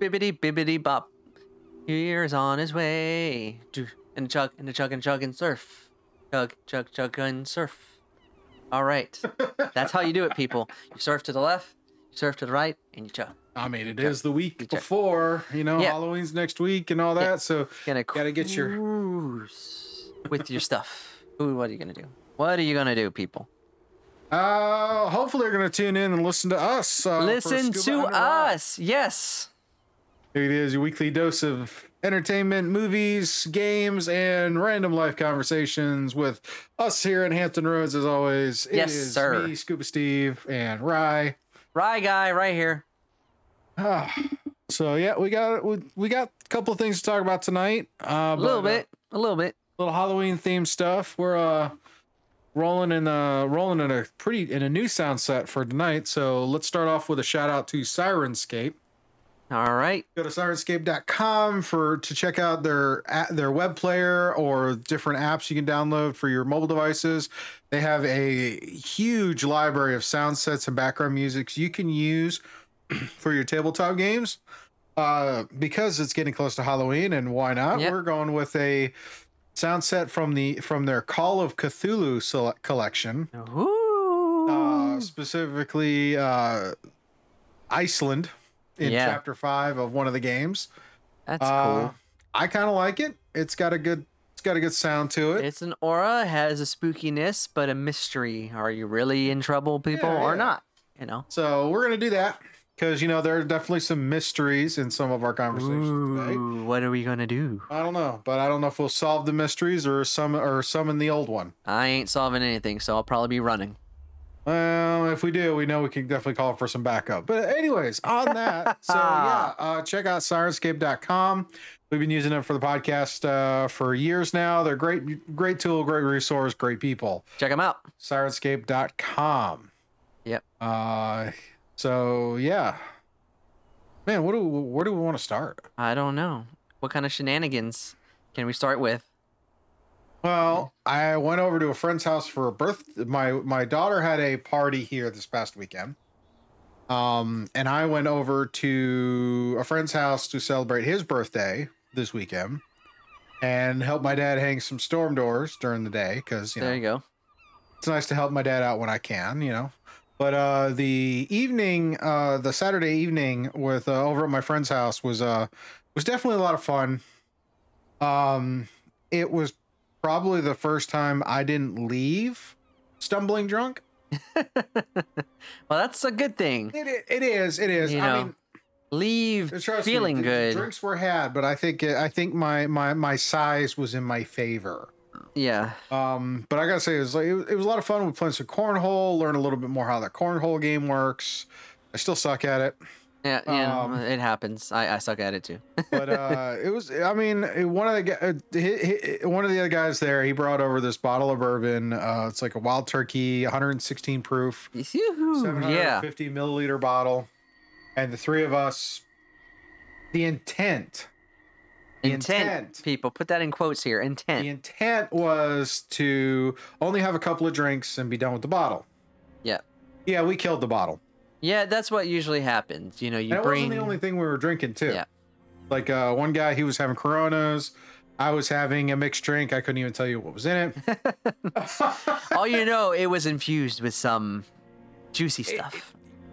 Bibbity bibbity bop. Here's on his way. Do- And a chug and a chug and chug and surf. Chug, chug, chug and surf. All right. That's how you do it, people. You surf to the left, you surf to the right, and you chug. I mean, it is the week check. before, you know, Yeah. Halloween's next week and all that. So Gonna Gotta get your- cruise with your stuff. Ooh, what are you gonna do? What are you gonna do, people? uh hopefully they're gonna tune in and listen to us. Uh, Listen to us. Yes. It is your weekly dose of entertainment, movies, games, and random life conversations with us here in Hampton Roads. As always, It Yes, is sir. Me, Scuba Steve, and Rye. Rye guy, right here. Ah, so yeah, we got we, we got a couple of things to talk about tonight. Uh, A little but, uh, bit. A little bit. little Halloween themed stuff. We're uh rolling in uh rolling in a pretty in a new sound set for tonight. So let's start off with a shout out to Syrinscape. All right. Go to syrinscape.com for to check out their their web player or different apps you can download for your mobile devices. They have a huge library of sound sets and background music you can use for your tabletop games. Uh, because it's getting close to Halloween, and why not? Yep. We're going with a sound set from the from their Call of Cthulhu sele- collection, Ooh. uh, specifically uh, Iceland in Yeah. chapter five of one of the games. That's Uh, cool. I kind of like it. It's got a good it's got a good sound to it. It's an aura, has a spookiness, but a mystery. Are you really in trouble, people, Yeah, or not? You know. So we're gonna do that because you know there are definitely some mysteries in some of our conversations today. What are we gonna do? I don't know, but I don't know if we'll solve the mysteries or some or summon the old one. I ain't solving anything, so I'll probably be running. Well, if we do, we know we can definitely call for some backup. But anyways, on that, so yeah, uh, check out syrinscape.com. We've been using them for the podcast uh, for years now. They're great, great tool, great resource, great people. Check them out. Syrinscape.com. Yep. Uh, so yeah, man, what do where do we want to start? I don't know. What kind of shenanigans can we start with? Well, I went over to a friend's house for a birth. My my daughter had a party here this past weekend. Um, and I went over to a friend's house to celebrate his birthday this weekend, and help my dad hang some storm doors during the day because you know There you go. it's nice to help my dad out when I can, you know. But uh, the evening, uh, the Saturday evening with uh, over at my friend's house was uh was definitely a lot of fun. Um, it was probably the first time I didn't leave stumbling drunk. Well, that's a good thing. It it is it is. You I know, mean, Leave me, feeling the- the good. drinks were had, but I think I think my my my size was in my favor. Yeah. Um, but I gotta say, it was like it was, a lot of fun. We played some cornhole, learn a little bit more how that cornhole game works. I still suck at it, Yeah, yeah, Um, it happens. I, I suck at it too. but uh, it was. I mean, one of the uh, he, he, one of the other guys there, he brought over this bottle of bourbon. Uh, it's like a wild turkey, 116 proof, Yoo-hoo, 750 milliliter bottle, and the three of us. The intent, the Intent, intent. People, put that in quotes here. Intent the intent was to only have a couple of drinks and be done with the bottle. Yeah. Yeah, we killed the bottle. Yeah, that's what usually happens. You know, you it bring. wasn't the only thing we were drinking too. Yeah. Like uh, one guy, he was having Coronas. I was having a mixed drink. I couldn't even tell you what was in it. All you know, it was infused with some juicy stuff.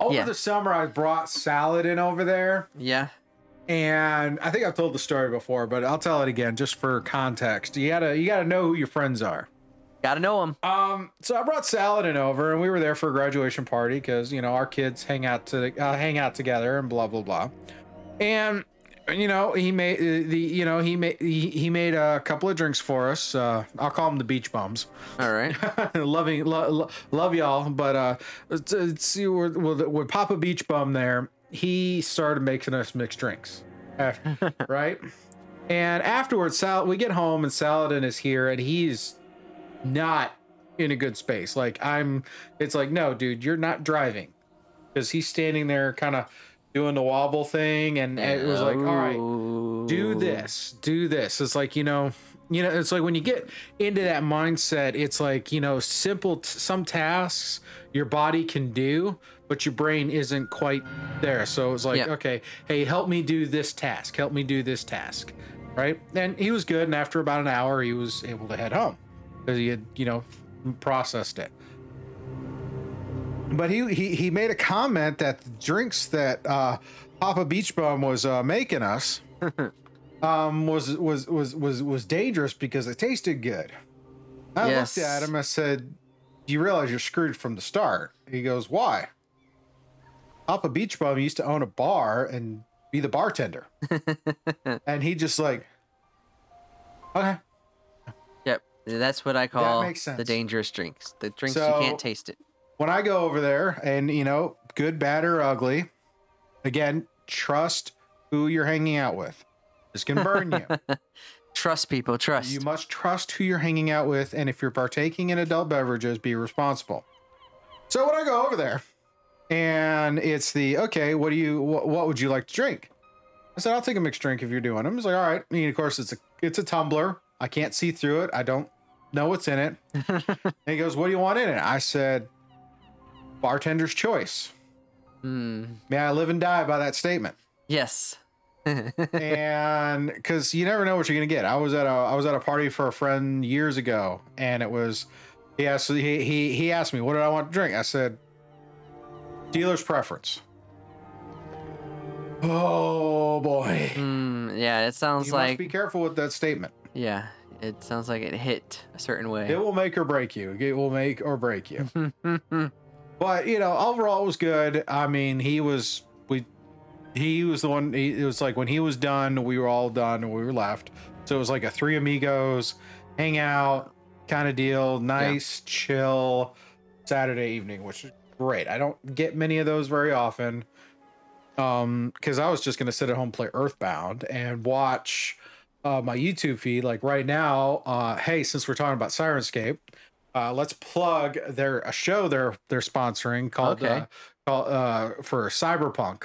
Over Yeah. the summer, I brought salad in over there, yeah. and I think I've told the story before, but I'll tell it again just for context. You gotta you gotta know who your friends are. Gotta know them. Um, so I brought salad in over, and we were there for a graduation party because you know our kids hang out to uh, hang out together and blah blah blah. And you know he made uh, the you know he made he, he made a couple of drinks for us. Uh, I'll call them the beach bums. All right. Loving lo, lo- love y'all, but uh, it's, it's, with, with with Papa Beach Bum there, he started making us mixed drinks, after, right? And afterwards, Sal, we get home and Saladin is here, and he's not in a good space. Like I'm, it's like no, dude, you're not driving, because he's standing there, kind of doing the wobble thing, and, and it was like, all right, do this, do this. It's like you know, you know, it's like when you get into that mindset, it's like you know, simple t- some tasks your body can do, but your brain isn't quite there. So it was like, Yeah. okay, hey, help me do this task. Help me do this task. Right. And he was good. And after about an hour, he was able to head home because he had, you know, processed it. But he, he, he made a comment that the drinks that uh, Papa Beach Bum was uh, making us um, was, was, was, was, was dangerous because it tasted good. I Yes. looked at him. I said, "Do you realize you're screwed from the start?" He goes, "Why?" Papa Beach Bum used to own a bar and be the bartender, and he just like, okay. That's what I call makes the dangerous drinks. The drinks So- you can't taste it. when I go over there, and you know, good, bad, or ugly, again, trust who you're hanging out with. This can burn you. Trust people. Trust. You must trust who you're hanging out with, and if you're partaking in adult beverages, be responsible. So when I go over there, and it's the okay, what do you, what, what would you like to drink? I said, I'll take a mixed drink if you're doing them. He's like, all right. And of course, it's a, it's a tumbler. I can't see through it. I don't know what's in it. and he goes, what do you want in it? I said, bartender's choice. Hmm. May I live and die by that statement Yes. and because you never know what you're gonna get. I was at a I was at a party for a friend years ago, and it was he asked he he he asked me what did I want to drink. I said dealer's preference. Oh boy, Hmm. Yeah. It sounds you like. be careful with that statement. Yeah. It sounds like it hit a certain way. It will make or break you. It will make or break you. But you know, overall it was good. I mean, he was we he was the one he, it was like when he was done, we were all done and we were left. So it was like a three amigos hangout kind of deal, nice, chill Saturday evening, which is great. I don't get many of those very often. Um, because I was just gonna sit at home play Earthbound and watch uh, my YouTube feed. Like right now, uh, hey, since we're talking about Syrinscape, uh, let's plug their a show they're they're sponsoring called Okay. uh, called uh, for Cyberpunk.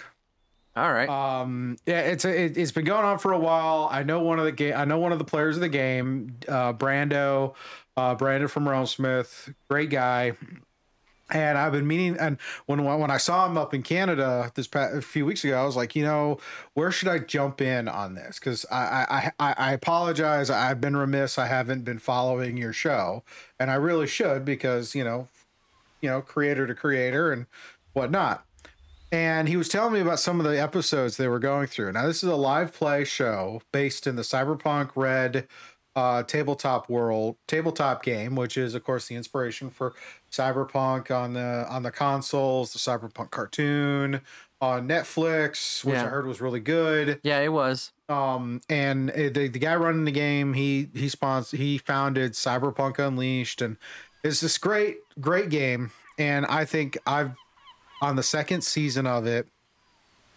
All right. Um, yeah, it's a, it, it's been going on for a while. I know one of the game. I know one of the players of the game, uh, Brando, uh, Brandon from Realm Smith, great guy. And I've been meaning, and when when I saw him up in Canada this past, a few weeks ago, I was like, you know, where should I jump in on this? Because I, I I I apologize, I've been remiss, I haven't been following your show, and I really should because you know, you know, creator to creator and whatnot and he was telling me about some of the episodes they were going through. Now, this is a live play show based in the Cyberpunk Red uh, tabletop world, tabletop game, which is, of course, the inspiration for Cyberpunk on the on the consoles, the Cyberpunk cartoon on Netflix, which Yeah. I heard was really good. yeah, it was. Um, and uh, the the guy running the game, he he sponsored, he founded Cyberpunk Unleashed, and it's this great great game. And I think I've on the second season of it,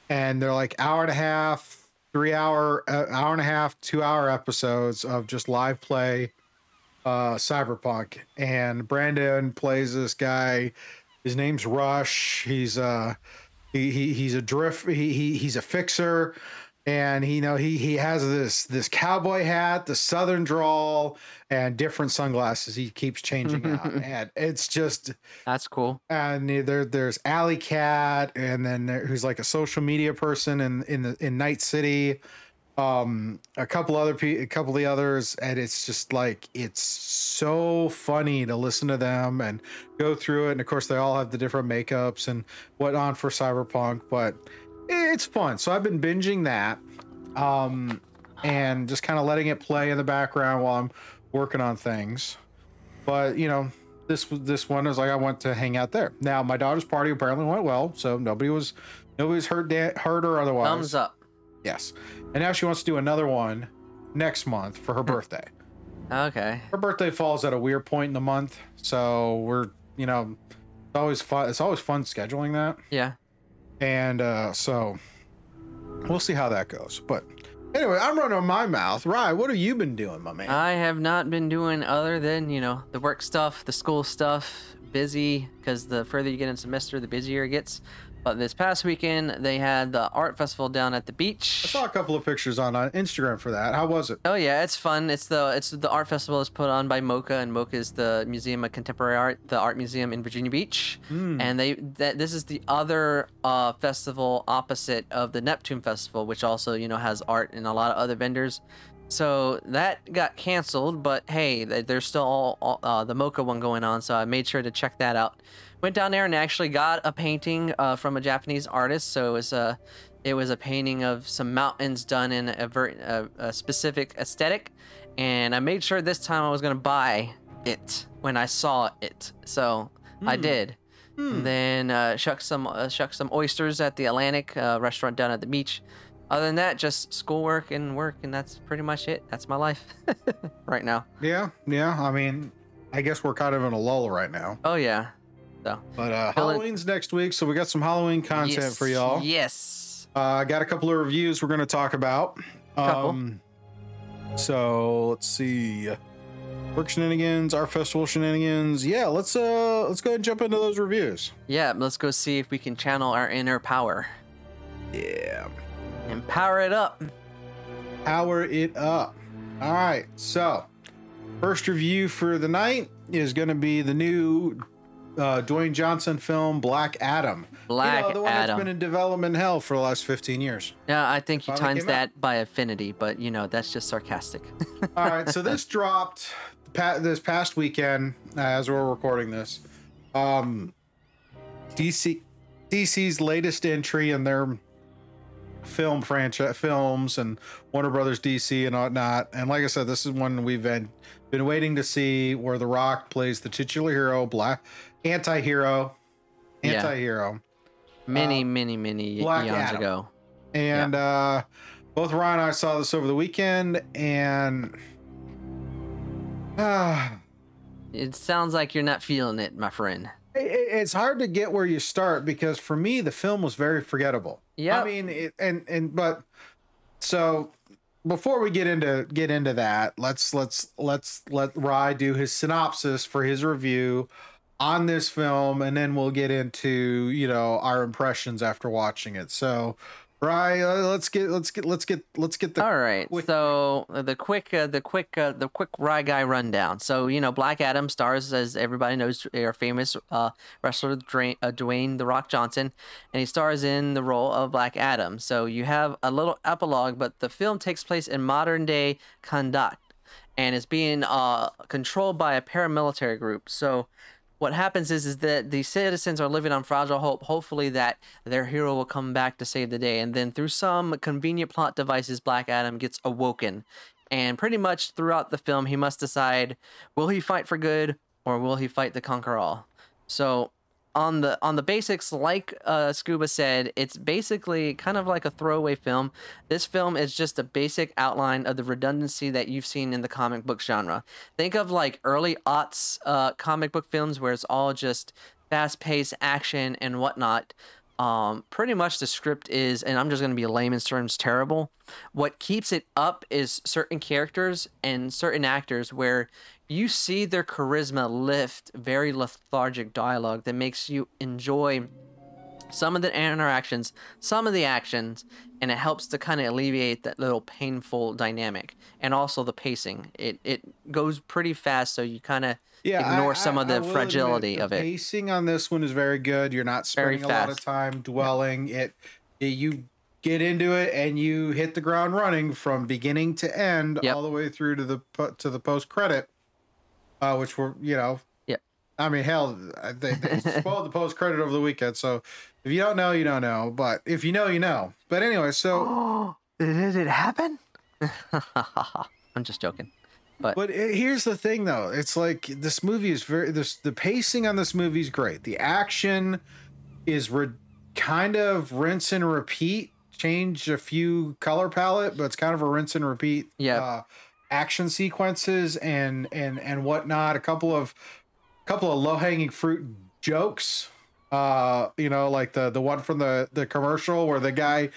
and they're like hour and a half, three hour, uh, hour and a half, two hour episodes of just live play, uh, Cyberpunk. And Brandon plays this guy. His name's Rush. He's uh he, he he's a drift. He, he he's a fixer, and he you know he he has this this cowboy hat, the southern drawl, and different sunglasses. He keeps changing out, and it's just That's cool. and there there's Alley Cat, and then there, who's like a social media person in in the in Night City, um, a couple other pe- a couple of the others, and it's just like it's so funny to listen to them and go through it. And of course, they all have the different makeups and whatnot for Cyberpunk, but it's fun. So I've been binging that, um, and just kind of letting it play in the background while I'm working on things. But you know, this this one is like I went to hang out there. Now my daughter's party apparently went well, so nobody was nobody was hurt da- hurt or otherwise. Thumbs up. Yes, and now she wants to do another one next month for her birthday. Okay. Her birthday falls at a weird point in the month, so we're you know it's always fun. It's always fun scheduling that, Yeah. and uh, so we'll see how that goes. But anyway, I'm running my mouth. Rye, what have you been doing, my man? I have not been doing other than, you know, the work stuff, the school stuff, busy, because the further you get in semester, the busier it gets. But this past weekend, they had the art festival down at the beach. I saw a couple of pictures on uh, Instagram for that. How was it? Oh yeah, it's fun. It's the it's the art festival is put on by MoCA, and MoCA is the Museum of Contemporary Art, the art museum in Virginia Beach. And they that this is the other uh, festival opposite of the Neptune Festival, which also you know has art and a lot of other vendors. So that got canceled, but hey, th- there's still all, all, uh, the MoCA one going on, so I made sure to check that out. Went down there and actually got a painting uh, from a Japanese artist. So it was a, it was a painting of some mountains done in a, ver- a, a specific aesthetic, and I made sure this time I was gonna buy it when I saw it. So I did. And then uh, shuck some uh, shuck some oysters at the Atlantic uh, restaurant down at the beach. Other than that, just schoolwork and work, and that's pretty much it. That's my life right now. Yeah, yeah. I mean, I guess we're kind of in a lull right now. Oh yeah. So But uh, Halloween's next week, so we got some Halloween content yes, for y'all. Yes. Uh, I got a couple of reviews we're going to talk about. Couple. Um, so let's see. Work shenanigans, our festival shenanigans. Yeah, let's uh let's go ahead and jump into those reviews. Yeah. Let's go see if we can channel our inner power Yeah. and power it up. Power it up. All right. So, first review for the night is going to be the new uh, Dwayne Johnson film Black Adam. Black you know, the one Adam. that's been in development hell for the last 15 years. Yeah, I think you Finally times came out. that by affinity, but you know that's just sarcastic. All right, so this dropped this past weekend uh, as we're recording this. Um, DC DC's latest entry in their film franchise films and Warner Brothers DC and whatnot. And like I said, this is one we've been been waiting to see where The Rock plays the titular hero, black anti-hero, anti-hero. many, many, many Uh, Black eons Adam. ago. And uh both Ryan and I saw this over the weekend and ah It sounds like you're not feeling it, my friend. it- it's hard to get where you start because for me the film was very forgettable. Yeah. I mean it, and and but so before we get into get into that, let's let's let's let Rye do his synopsis for his review on this film and then we'll get into, you know, our impressions after watching it. So Rye, uh, let's get let's get let's get let's get the All right. quick- So uh, the quick, uh, the quick, uh, the quick Rye guy rundown. So you know, Black Adam stars, as everybody knows, our famous uh, wrestler Dwayne, uh, Dwayne the Rock Johnson, and he stars in the role of Black Adam. So you have a little epilogue, but the film takes place in modern day Kahndaq, and is being uh, controlled by a paramilitary group. So what happens is is that the citizens are living on fragile hope hopefully that their hero will come back to save the day. And then through some convenient plot devices black adam gets awoken. And pretty much throughout the film he must decide will he fight for good or will he fight to conquer all? So on the on the basics like uh, scuba said it's basically kind of like a throwaway film. This film is just a basic outline of the redundancy that you've seen in the comic book genre. Think of like early aughts uh, comic book films where it's all just fast-paced action and whatnot. Um, pretty much the script is and i'm just going to be layman's terms terrible. What keeps it up is certain characters and certain actors where you see their charisma lift very lethargic dialogue that makes you enjoy some of the interactions, some of the actions, and it helps to kind of alleviate that little painful dynamic. And also the pacing. It it goes pretty fast, so you kind of yeah, ignore I- some I- of the fragility the of it. Pacing on this one is very good. You're not spending a lot of time dwelling. It, it you get into it and you hit the ground running from beginning to end, Yep. all the way through to the to the post credit, uh, which were you know. yeah. I mean, hell, they, they spoiled the post credit over the weekend. So if you don't know, you don't know. But if you know, you know. But anyway, so Oh, did it happen? I'm just joking. But But it, here's the thing, though. It's like this movie is very this the pacing on this movie is great. The action is re- kind of rinse and repeat. Change a few color palette, but it's kind of a rinse and repeat. Yeah. Uh, action sequences and and and whatnot. A couple of a couple of low hanging fruit jokes. Uh, you know, like the the one from the the commercial where the guy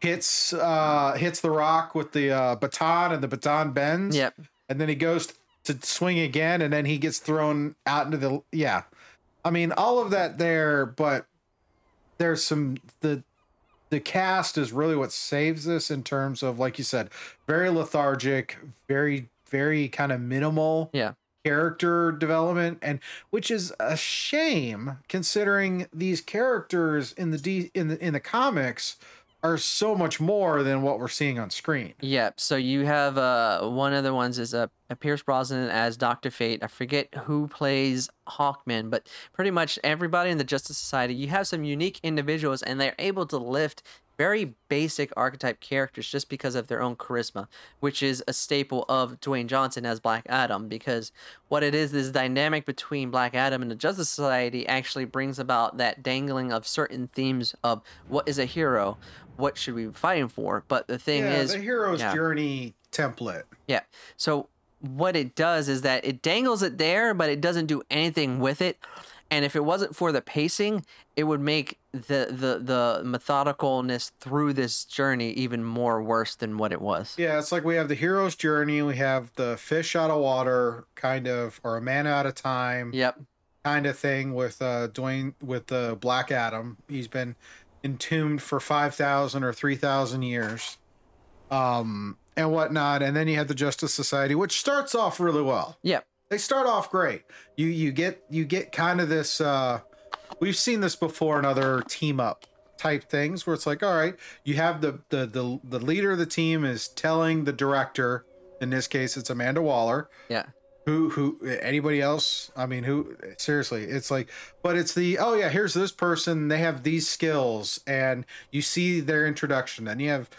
hits uh hits the rock with the uh baton and the baton bends yep. and then he goes to swing again and then he gets thrown out into the yeah i mean all of that there but there's some the the cast is really what saves this in terms of like you said, very lethargic, very very kind of minimal Yeah. character development and which is a shame considering these characters in the D, in the in the comics are so much more than what we're seeing on screen. Yep. So you have uh one of the ones is uh, Pierce Brosnan as Doctor Fate. I forget who plays Hawkman, but pretty much everybody in the Justice Society. You have some unique individuals, and they're able to lift very basic archetype characters just because of their own charisma, which is a staple of Dwayne Johnson as Black Adam. Because what it is, this dynamic between Black Adam and the Justice Society actually brings about that dangling of certain themes of what is a hero, what should we be fighting for. But the thing yeah, is, the hero's yeah. journey template. yeah. So what it does is that it dangles it there, but it doesn't do anything with it. And if it wasn't for the pacing, it would make the the the methodicalness through this journey even more worse than what it was. Yeah, it's like we have the hero's journey, we have the fish out of water kind of or a man out of time Yep. kind of thing with uh Dwayne with the Black Adam. He's been entombed for 5,000 or 3,000 years. Um and whatnot, and then you have the Justice Society, which starts off really well. Yep. They start off great. You you get you get kind of this. uh We've seen this before in other team up type things where it's like, all right, you have the the the, the leader of the team is telling the director. In this case, it's Amanda Waller. Yeah. Who who anybody else? I mean, who seriously? It's like, but it's the oh yeah, here's this person. They have these skills, and you see their introduction, and you have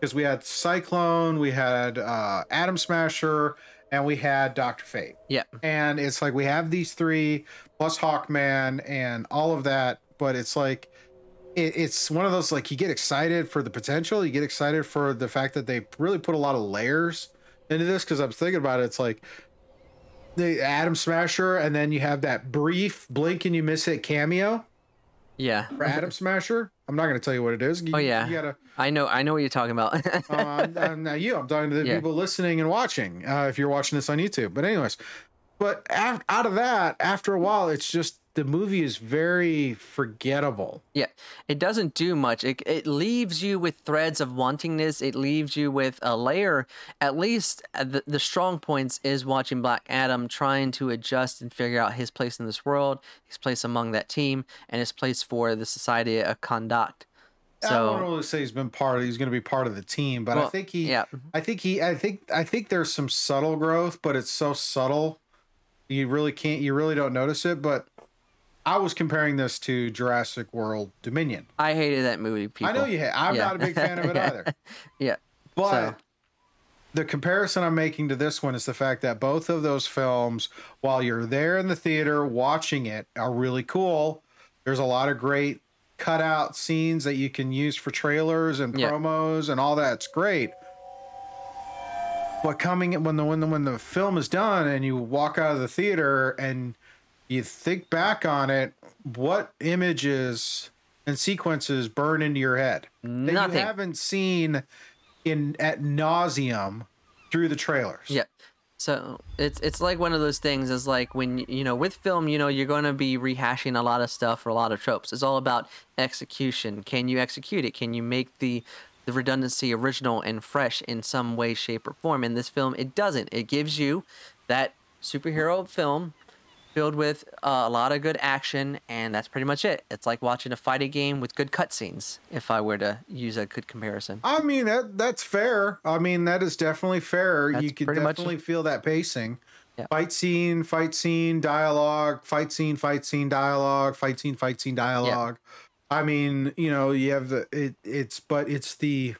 because we had Cyclone, we had uh, Atom Smasher, and we had Doctor Fate Yeah. and it's like we have these three plus Hawkman and all of that, but it's like it, it's one of those like you get excited for the potential, you get excited for the fact that they really put a lot of layers into this because I'm thinking about it, it's like the Atom Smasher, and then you have that brief blink and you miss it cameo Yeah. for Atom Smasher. I'm not going to tell you what it is. You- Oh, yeah. you gotta. I know. I know what you're talking about. Uh, I'm, I'm not you. I'm talking to the Yeah. people listening and watching. Uh, if you're watching this on YouTube, but anyways, but af- out of that, after a while, it's just the movie is very forgettable. Yeah, it doesn't do much. It, it leaves you with threads of wantingness. It leaves you with a layer. At least uh, the, the strong points is watching Black Adam trying to adjust and figure out his place in this world, his place among that team, and his place for the society of Kahndaq. So, I don't really say he's been part of. He's going to be part of the team, but I think he. yeah. I think he. I think. I think there's some subtle growth, but it's so subtle, you really can't. You really don't notice it. But I was comparing this to Jurassic World Dominion. I hated that movie. People. I know you. Hate, I'm Yeah. not a big fan of it either. Yeah. But So- the comparison I'm making to this one is the fact that both of those films, while you're there in the theater watching it, are really cool. There's a lot of great cutout scenes that you can use for trailers and Yeah. promos and all that's great. But coming when the when the when the film is done and you walk out of the theater and you think back on it, what images and sequences burn into your head that Nothing. you haven't seen in at nauseum through the trailers. Yeah. So it's it's like one of those things is like when you know with film you know you're going to be rehashing a lot of stuff or a lot of tropes. It's all about execution. Can you execute it? Can you make the the redundancy original and fresh in some way shape or form? In this film it doesn't. It gives you that superhero film filled with uh, a lot of good action and that's pretty much it. It's like watching a fighting game with good cutscenes if I were to use a good comparison. I mean that that's fair. I mean that is definitely fair. That's you much definitely feel that pacing. Yeah. Fight scene, fight scene, dialogue, fight scene, fight scene, dialogue, fight scene, fight scene, dialogue. Yeah. I mean, you know, you have the it it's but it's the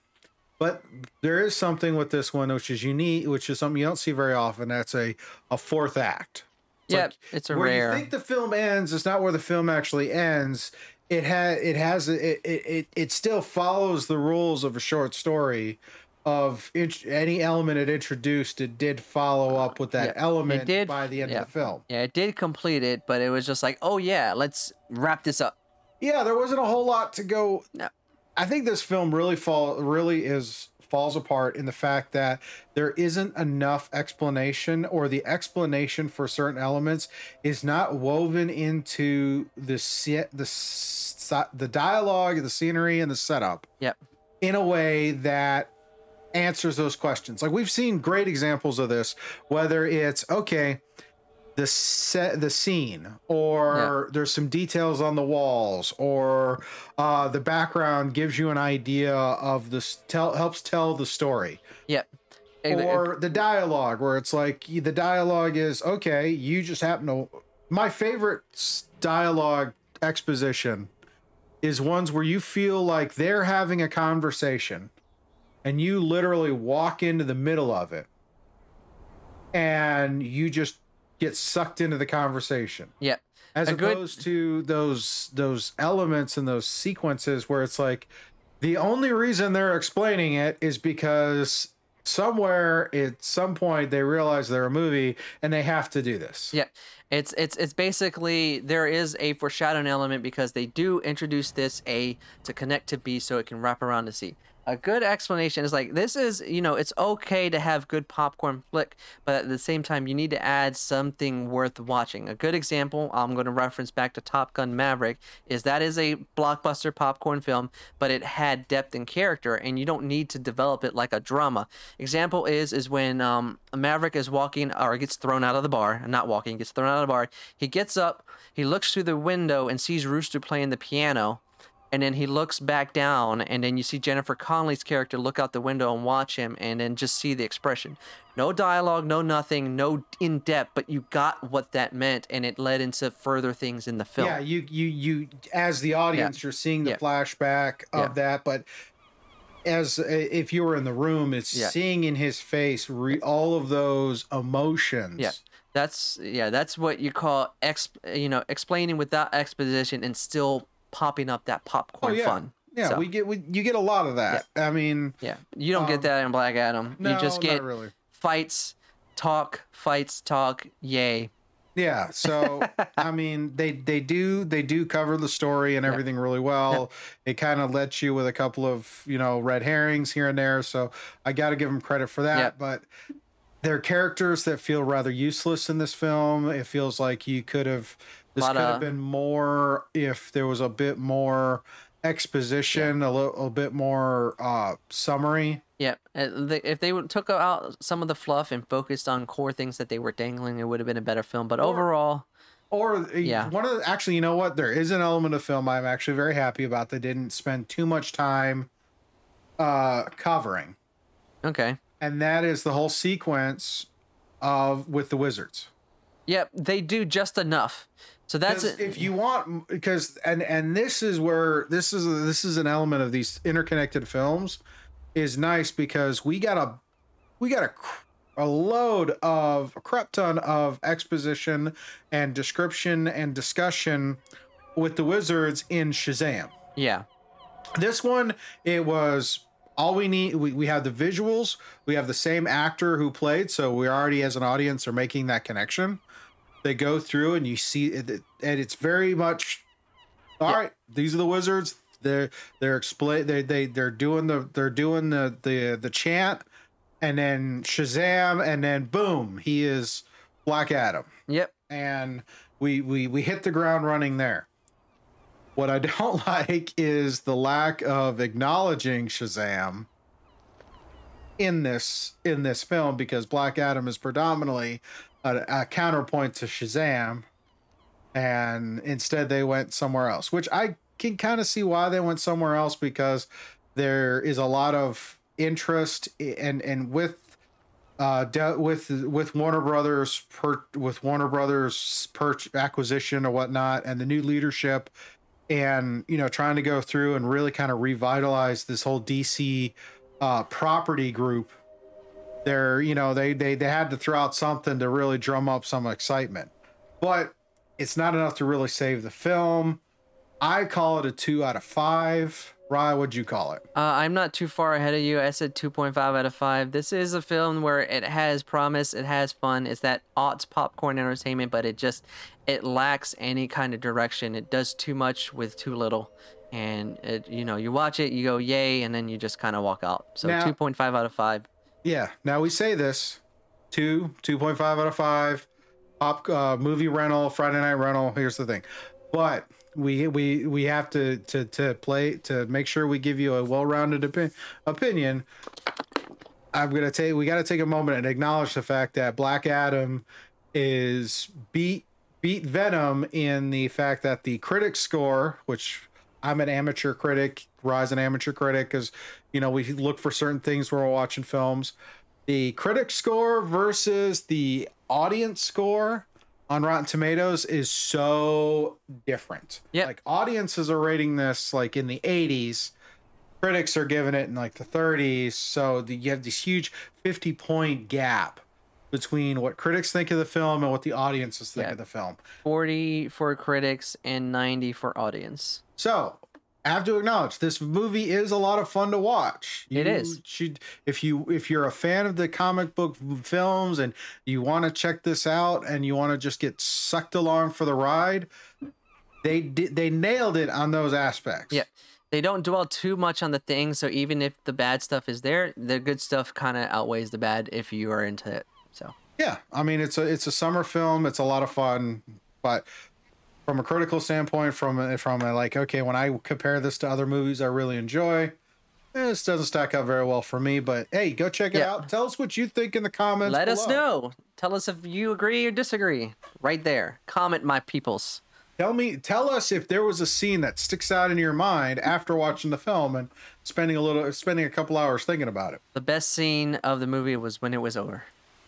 but there is something with this one which is unique, which is something you don't see very often. That's a a fourth act. Yep, like it's a where rare. you think the film ends it's not where the film actually ends it has it has it, it it it still follows the rules of a short story of int- any element it introduced it did follow up with that Yeah, element did, by the end yeah. of the film Yeah, it did complete it, but it was just like, oh yeah, let's wrap this up. yeah there wasn't a whole lot to go No. i think this film really fall really is falls apart in the fact that there isn't enough explanation or the explanation for certain elements is not woven into the se- the the dialogue, the scenery and the setup Yep. in a way that answers those questions. Like we've seen great examples of this, whether it's okay, the set, the scene, or there's some details on the walls, or uh, the background gives you an idea of this, tell helps tell the story, Yep. And- or the dialogue, where it's like the dialogue is okay, you just happen to. My favorite dialogue exposition is ones where you feel like they're having a conversation and you literally walk into the middle of it and you just get sucked into the conversation Yeah. as A good- opposed to those those elements and those sequences where it's like the only reason they're explaining it is because somewhere at some point they realize they're a movie and they have to do this Yeah, it's it's it's basically there is a foreshadowing element because they do introduce this A to connect to B so it can wrap around to C. A good explanation is like this is you know it's okay to have good popcorn flick, but at the same time you need to add something worth watching. A good example I'm going to reference back to Top Gun Maverick is that is a blockbuster popcorn film, but it had depth and character, and you don't need to develop it like a drama. Example is is when um, Maverick is walking or gets thrown out of the bar, not walking, gets thrown out of the bar. He gets up, he looks through the window and sees Rooster playing the piano. And then he looks back down, and then you see Jennifer Connelly's character look out the window and watch him, and then just see the expression. No dialogue, no nothing, no in depth, but you got what that meant, and it led into further things in the film. yeah you you you as the audience you're seeing the Yeah. flashback of Yeah. that but as uh, if you were in the room it's Yeah. seeing in his face re- all of those emotions Yeah. That's yeah, that's what you call ex, you know, explaining without exposition and still popping up that popcorn Oh, yeah. fun. yeah So, we get we, you get a lot of that i mean Yeah, you don't Um, get that in Black Adam. no you just get not really fights, talk, fights, talk, yay. Yeah, so I mean they they do they do cover the story and everything really well. It kind of lets you with a couple of, you know, red herrings here and there, so I got to give them credit for that, but they're characters that feel rather useless in this film. It feels like you could have this could have been more if there was a bit more exposition, a little a bit more uh summary. Yeah, uh, if they took out some of the fluff and focused on core things that they were dangling, it would have been a better film. But Or- overall, Or uh, Yeah. one of the, actually, you know what? There is an element of film I'm actually very happy about. They didn't spend too much time uh covering, okay. and that is the whole sequence of with the wizards. Yep, they do just enough. So that's it. if you want because and and this is where this is this is an element of these interconnected films is nice because we got a we got a a load of a crap ton of exposition and description and discussion with the wizards in Shazam. yeah, This one it was all we need we, we have the visuals, we have the same actor who played, so we already as an audience are making that connection they go through and you see eh, it, and it's very much all right these are the wizards. They're they're explain they, they they're doing the they're doing the the the chant and then shazam and then boom he is black adam. Yep. and we we we hit the ground running there. What i don't like is the lack of acknowledging shazam in this in this film because black adam is predominantly a, a counterpoint to shazam and instead they went somewhere else which i can kind of see why they went somewhere else because there is a lot of interest and and with uh de- with with Warner Brothers per with Warner Brothers per acquisition or whatnot and the new leadership and you know trying to go through and really kind of revitalize this whole DC uh property group they're you know they they they had to throw out something to really drum up some excitement but it's not enough to really save the film I call it a 2 out of 5 Rye what'd you call it Uh, I'm not too far ahead of you. I said 2.5 out of 5. This is a film where it has promise, it has fun. It's that aughts popcorn entertainment, but it just it lacks any kind of direction. It does too much with too little. and it, you know, you watch it, you go yay, and then you just kind of walk out. So Now- 2.5 out of five. Yeah. Now we say this two, 2.5 out of 5, pop uh, movie rental, Friday night rental. Here's the thing. But we we we have to to to play to make sure we give you a well-rounded opi- opinion. I'm gonna take we got to take a moment and acknowledge the fact that Black Adam is beat beat Venom in the fact that the critic score, which I'm an amateur critic, Rise an amateur critic, because you know we look for certain things when we're watching films. The critic score versus the audience score on Rotten Tomatoes is so different. Yeah, Like audiences are rating this like in the 80s. Critics are giving it in like the 30s. So the, you have this huge 50 point gap between what critics think of the film and what the audiences think Yeah. of the film. 40 for critics and 90 for audience. So I have to acknowledge this movie is a lot of fun to watch. It You is. Should if you if you're a fan of the comic book films and you want to check this out and you want to just get sucked along for the ride, they did they nailed it on those aspects. Yeah. They don't dwell too much on the things, so even if the bad stuff is there, the good stuff kind of outweighs the bad if you are into it. So Yeah, I mean it's a it's a summer film. It's a lot of fun, but from a critical standpoint, from from a, like okay, when I compare this to other movies I really enjoy, this doesn't stack up very well for me. But hey, go check it Yeah. out. Tell us what you think in the comments. let us know. Tell us if you agree or disagree. Right there. Comment, my peoples. Tell me, tell us if there was a scene that sticks out in your mind after watching the film and spending a little, spending a couple hours thinking about it. The best scene of the movie was when it was over.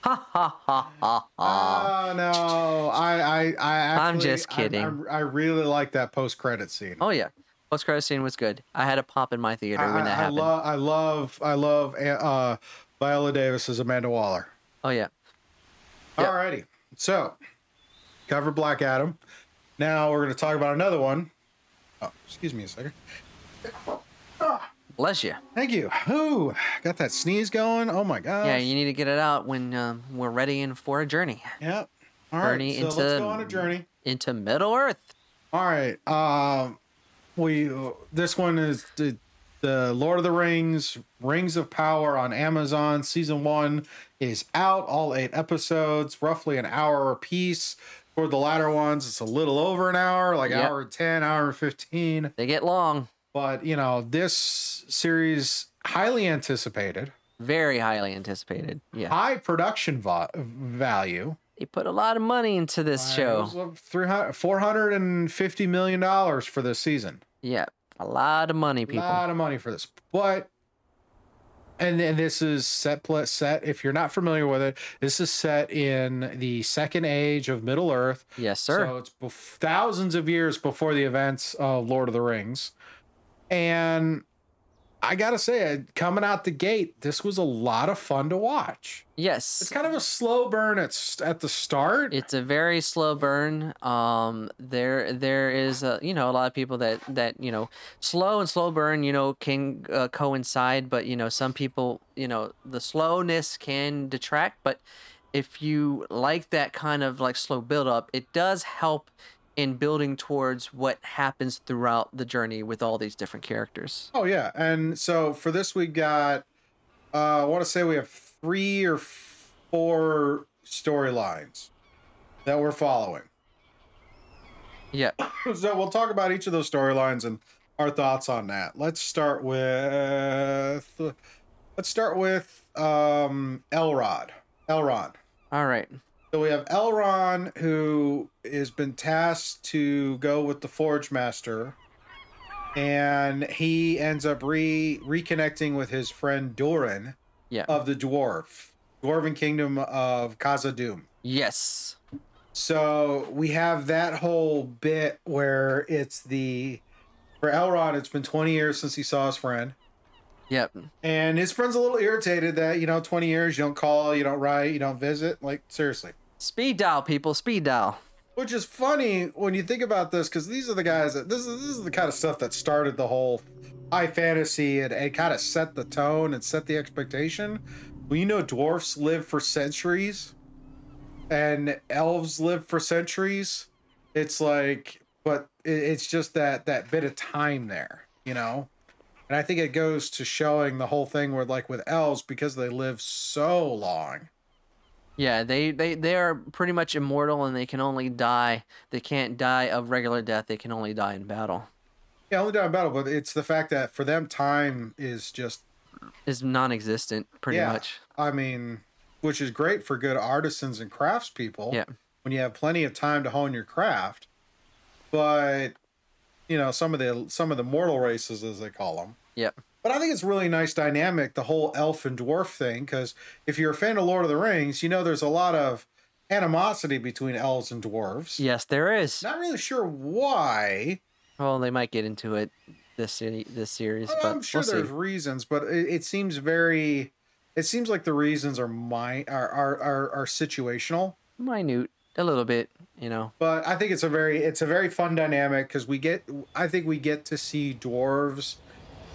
Ha ha ha ha ha. Oh no, I I I. Actually, I'm just kidding. I, I really like that post credit scene. Oh yeah. Post credit scene was good. I had a pop in my theater when that I, I happened. love, I love, I love uh, Viola Davis as Amanda Waller. oh yeah. Yep. Alrighty, so cover Black Adam. Now we're going to talk about another one. Oh, excuse me a second. Bless you. Thank you. Ooh, got that sneeze going. Oh my god. Yeah, you need to get it out when um, we're ready and for a journey Yep. All right. Journey so into- let's go on a journey. into Middle Earth. All right. Um, we this one is the, the Lord of the Rings, Rings of Power on Amazon. Season one is out. All eight episodes, roughly an hour apiece. For the latter ones, it's a little over an hour, like Yep. hour ten, hour fifteen. They get long, But you know, this series highly anticipated, very highly anticipated. Yeah, high production vo- value. they put a lot of money into this show. It was uh, 300 450 million dollars for this season. Yeah, a lot of money, people. A lot of money for this. But and then this is set set if you're not familiar with it, this is set in the second age of Middle Earth. Yes, sir. So it's bef- thousands of years before the events of Lord of the Rings. And I got to say coming out the gate, this was a lot of fun to watch. yes, It's kind of a slow burn at at the start. it's a very slow burn um there there is uh, you know a lot of people that that you know slow and slow burn you know can uh, coincide but you know some people you know the slowness can detract but if you like that kind of like slow build up it does help in building towards what happens throughout the journey with all these different characters Oh yeah, and so for this we got, uh, I want to say we have three or four storylines that we're following. yeah So we'll talk about each of those storylines and our thoughts on that. Let's start with, let's start with um, Elrod. Elrond. all right So we have Elrond, who has been tasked to go with the Forge Master, and he ends up re reconnecting with his friend Durin yeah of the Dwarf, Dwarven Kingdom of Khazad-dûm. yes So we have that whole bit where it's the for Elrond, it's been 20 years since he saw his friend. Yep And his friend's a little irritated that, you know, 20 years, you don't call, you don't write, you don't visit. Like, seriously. speed dial people speed dial Which is funny when you think about this, because these are the guys that this is this is the kind of stuff that started the whole high fantasy and, and kind of set the tone and set the expectation. Well, you know, dwarfs live for centuries, and elves live for centuries. It's like, but it, it's just that that bit of time there, you know. And I think it goes to showing the whole thing where like with elves because they live so long. Yeah, they, they they are pretty much immortal and they can only die. They can't die of regular death. They can only die in battle. Yeah, only die in battle, but it's the fact that for them time is just Is non-existent pretty Yeah. much. I mean, which is great for good artisans and craftspeople. Yeah. When you have plenty of time to hone your craft. But you know, some of the some of the mortal races as they call them. Yep. But I think it's really nice dynamic, the whole elf and dwarf thing, because if you're a fan of Lord of the Rings, you know there's a lot of animosity between elves and dwarves. Yes, there is. Not really sure why. Well, they might get into it this city, this series, but I'm sure we'll there's see. reasons, but it, it seems very. It seems like the reasons are my are, are are are situational. minute a little bit, you know. But I think it's a very it's a very fun dynamic because we get I think we get to see dwarves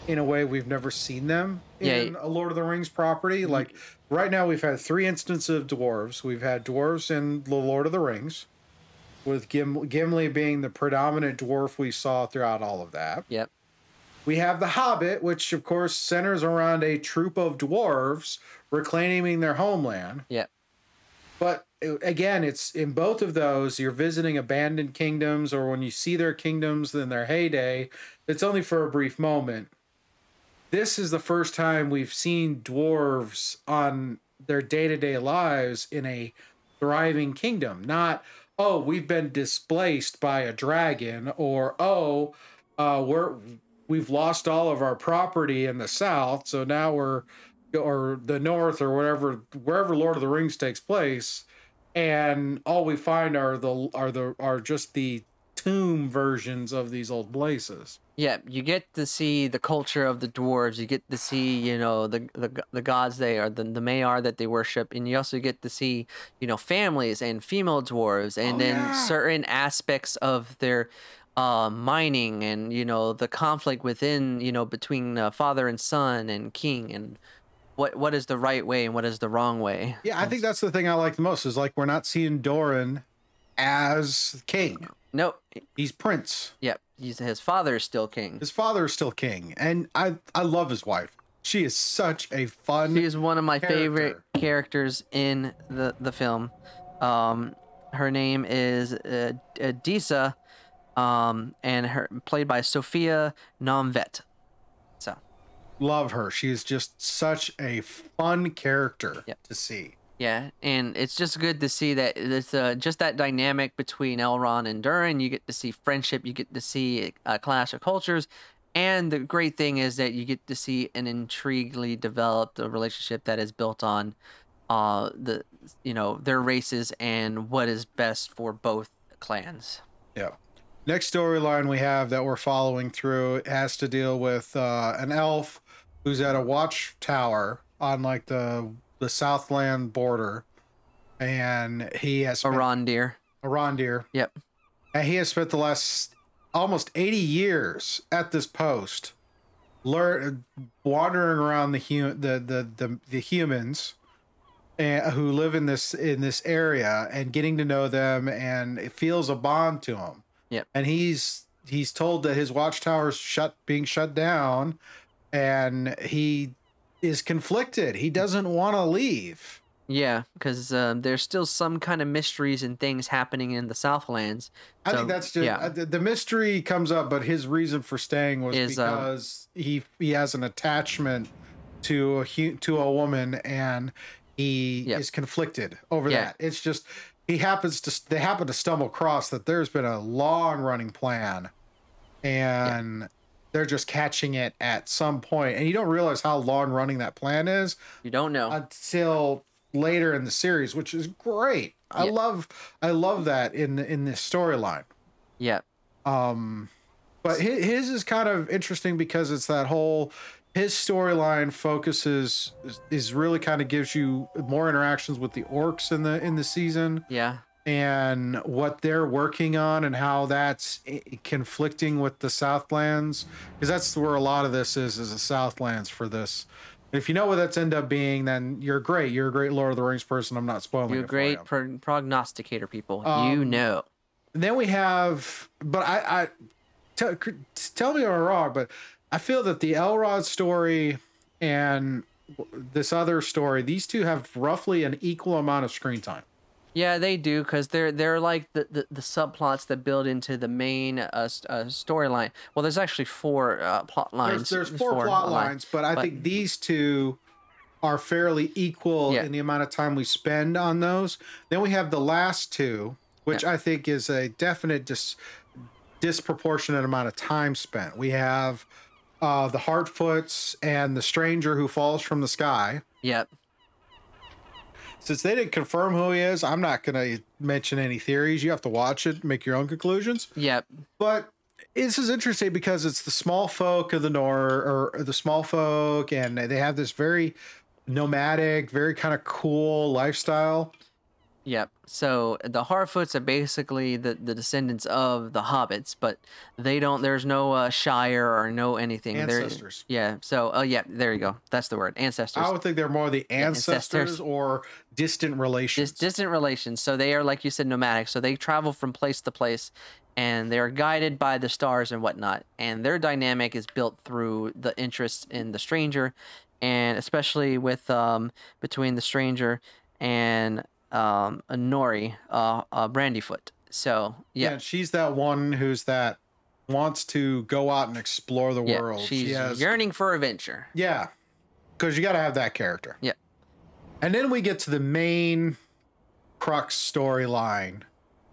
in a way we've never seen them Yeah. in a Lord of the Rings property. Mm-hmm. Like right now we've had three instances of dwarves. We've had dwarves in the Lord of the Rings, with Gim- Gimli being the predominant dwarf we saw throughout all of that. Yep. We have the Hobbit, which of course centers around a troop of dwarves reclaiming their homeland. Yep. But again, it's in both of those, you're visiting abandoned kingdoms, or when you see their kingdoms in their heyday, it's only for a brief moment. This is the first time we've seen dwarves on their day to day lives in a thriving kingdom. Not, oh, we've been displaced by a dragon, or oh, uh, we're we've lost all of our property in the south, so now we're or the north or wherever wherever Lord of the Rings takes place, and all we find are the are the are just the tomb versions of these old places. Yeah, you get to see the culture of the dwarves. You get to see, you know, the the, the gods they are, the the Maiar that they worship, and you also get to see, you know, families and female dwarves, and Oh, then yeah. certain aspects of their uh, mining and you know the conflict within, you know, between uh, father and son and king, and what what is the right way and what is the wrong way. Yeah, I think that's the thing I like the most is like we're not seeing Durin as king. Nope. He's prince. Yep. He's, his father is still king. His father is still king, and I I love his wife. She is such a fun. She is one of my favorite characters in the the film. Um, her name is uh, Disa, um, and her played by Sophia Nomvete. Love her. She is just such a fun character Yep. to see. yeah, and it's just good to see that it's uh, just that dynamic between Elrond and Durin. You get to see friendship. You get to see a clash of cultures. And the great thing is that you get to see an intriguingly developed uh, relationship that is built on uh the you know their races and what is best for both clans. Yeah. Next storyline we have that we're following through has to deal with uh, an elf who's at a watchtower on like the the Southland border, and he has spent, Arondir. Arondir, Yep. and he has spent the last almost eighty years at this post, learn wandering around the hu- the, the the the humans and who live in this in this area and getting to know them and it feels a bond to him Yep. and he's he's told that his watchtower's shut being shut down and he is conflicted he doesn't want to leave Yeah, because um, there's still some kind of mysteries and things happening in the Southlands. i think that's just yeah. uh, the, the mystery comes up but his reason for staying was Is, um, because he he has an attachment to a to a woman and he Yep. is conflicted over Yeah. that it's just he happens to they happen to stumble across that there's been a long running plan and they're just catching it at some point and you don't realize how long running that plan is You don't know. until later in the series which is great i Yeah. love i love that in in this storyline yeah. um but hi- his is kind of interesting because it's that whole his storyline focuses is really kind of gives you more interactions with the orcs in the in the season Yeah. And what they're working on and how that's conflicting with the southlands because that's where a lot of this is is the southlands for this if you know what that's end up being then you're great you're a great lord of the rings person i'm not spoiling You're a great pro- prognosticator, people. you Um, know. then we have, but I, I tell, tell me if I'm wrong, but I feel that the Elrond story and this other story, these two have roughly an equal amount of screen time. Yeah, they do because they're they're like the, the, the subplots that build into the main uh, uh, storyline. Well, there's actually four uh, plot lines. There's, there's four, four plot lines, but I but, think these two are fairly equal yeah. in the amount of time we spend on those. Then we have the last two, which yeah. I think is a definite dis- disproportionate amount of time spent. We have uh, the Harfoots and the stranger who falls from the sky. Yep. Since they didn't confirm who he is, I'm not going to mention any theories. You have to watch it, make your own conclusions. Yep. But this is interesting because it's the small folk of the north, or the small folk, and they have this very nomadic, very kind of cool lifestyle. Yep. So the Harfoots are basically the, the descendants of the hobbits, but they don't. There's no uh, Shire or no anything. Ancestors. They're, yeah. So oh uh, yeah, there you go. That's the word. Ancestors. I would think they're more the ancestors, ancestors. or distant relations. Dis- distant relations. So they are like you said, nomadic. So they travel from place to place, and they are guided by the stars and whatnot. And their dynamic is built through the interest in the stranger, and especially with um between the stranger and um, a Nori, uh, uh, Brandyfoot. So yeah. yeah, she's that one who's that wants to go out and explore the yeah, world. She's she has, yearning for adventure. Yeah, because you got to have that character. Yeah, and then we get to the main crux storyline,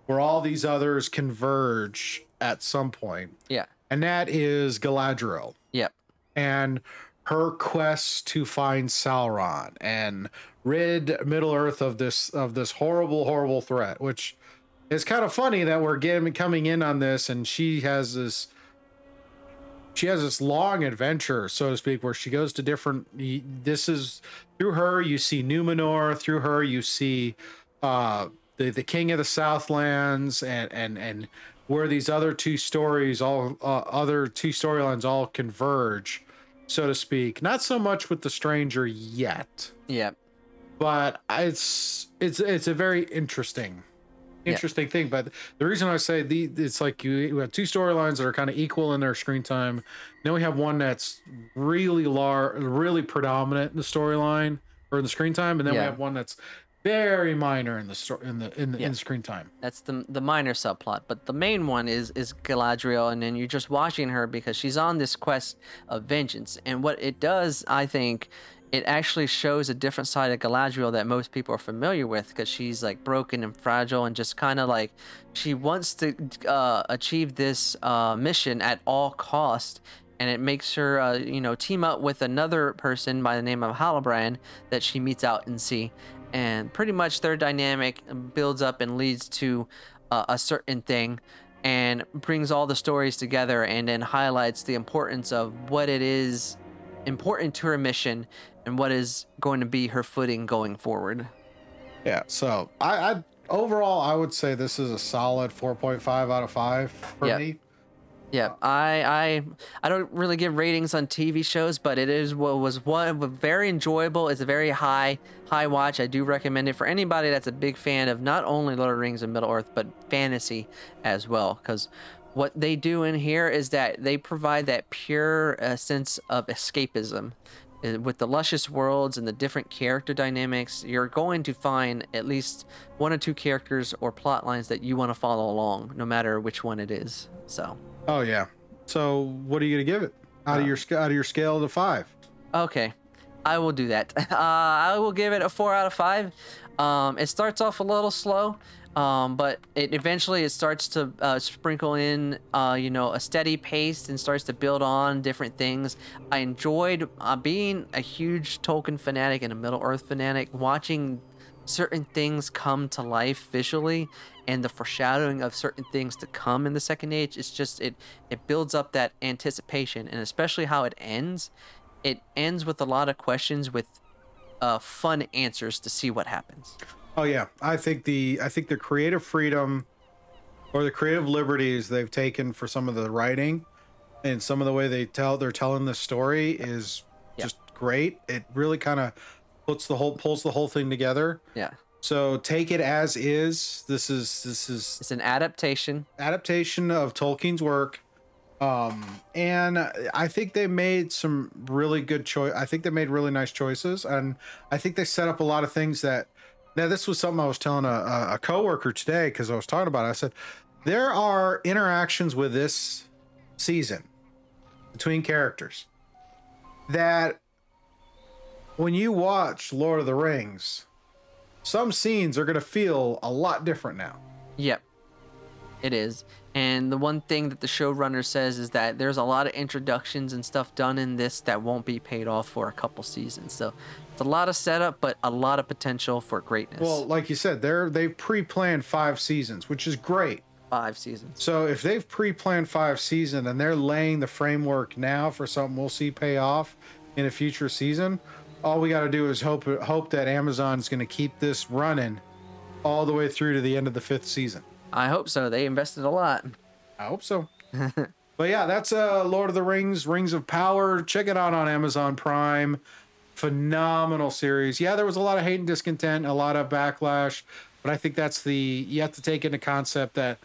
where all these others converge at some point. Yeah, and that is Galadriel. Yep, and her quest to find Sauron and rid Middle Earth of this of this horrible, horrible threat. Which is kind of funny that we're getting coming in on this, and she has this she has this long adventure, so to speak, where she goes to different. This is through her you see Numenor. Through her you see uh, the the King of the Southlands, and and and where these other two stories, all uh, other two storylines, all converge so to speak. Not so much with the stranger yet. Yeah. But it's it's it's a very interesting interesting yeah. thing. But the reason I say the it's like you, you have two storylines that are kind of equal in their screen time. Then we have one that's really large, really predominant in the storyline or in the screen time, and then yeah. we have one that's very minor in the story in the in the yeah. in screen time. That's the the minor subplot, but the main one is is Galadriel, and then you're just watching her because she's on this quest of vengeance. And what it does, I think, it actually shows a different side of Galadriel that most people are familiar with because she's like broken and fragile and just kind of like she wants to uh, achieve this uh, mission at all cost and it makes her uh, you know team up with another person by the name of Halbrand that she meets out in sea. And pretty much their dynamic builds up and leads to uh, a certain thing and brings all the stories together and then highlights the importance of what it is important to her mission and what is going to be her footing going forward. Yeah, so I, I overall I would say this is a solid 4.5 out of 5 for yep. me. Yeah, uh, I I I don't really give ratings on TV shows, but it is what was one very enjoyable. It's a very high high watch. I do recommend it for anybody that's a big fan of not only Lord of the Rings and Middle Earth, but fantasy as well. Because what they do in here is that they provide that pure uh, sense of escapism. Uh, with the luscious worlds and the different character dynamics, you're going to find at least one or two characters or plot lines that you want to follow along, no matter which one it is. So. Oh yeah. So what are you gonna give it out uh, of your out of your scale to five? Okay, I will do that. Uh, I will give it a four out of five. Um, it starts off a little slow, um, but it eventually it starts to uh, sprinkle in, uh, you know, a steady pace and starts to build on different things. I enjoyed uh, being a huge Tolkien fanatic and a Middle Earth fanatic, watching certain things come to life visually and the foreshadowing of certain things to come in the second age it's just it it builds up that anticipation and especially how it ends it ends with a lot of questions with uh, fun answers to see what happens oh yeah i think the i think the creative freedom or the creative liberties they've taken for some of the writing and some of the way they tell they're telling the story is just great it really kind of puts the whole pulls the whole thing together. Yeah. So take it as is. This is this is It's an adaptation. adaptation of Tolkien's work. Um, and I think they made some really good choice. I think they made really nice choices, and I think they set up a lot of things that. Now, this was something I was telling a, a, coworker today because I was talking about it. I said there are interactions with this season between characters that when you watch Lord of the Rings, some scenes are going to feel a lot different now. Yep. It is. And the one thing that the showrunner says is that there's a lot of introductions and stuff done in this that won't be paid off for a couple seasons. So a lot of setup, but a lot of potential for greatness. Well, like you said, they're they've pre-planned five seasons, which is great. five seasons. So if they've pre-planned five seasons and they're laying the framework now for something we'll see pay off in a future season, all we got to do is hope hope that Amazon's going to keep this running all the way through to the end of the fifth season. I hope so. They invested a lot. I hope so. but yeah, that's uh Lord of the Rings, Rings of Power. Check it out on Amazon Prime. Phenomenal series. Yeah, there was a lot of hate and discontent, a lot of backlash, but I think that's the you have to take into concept that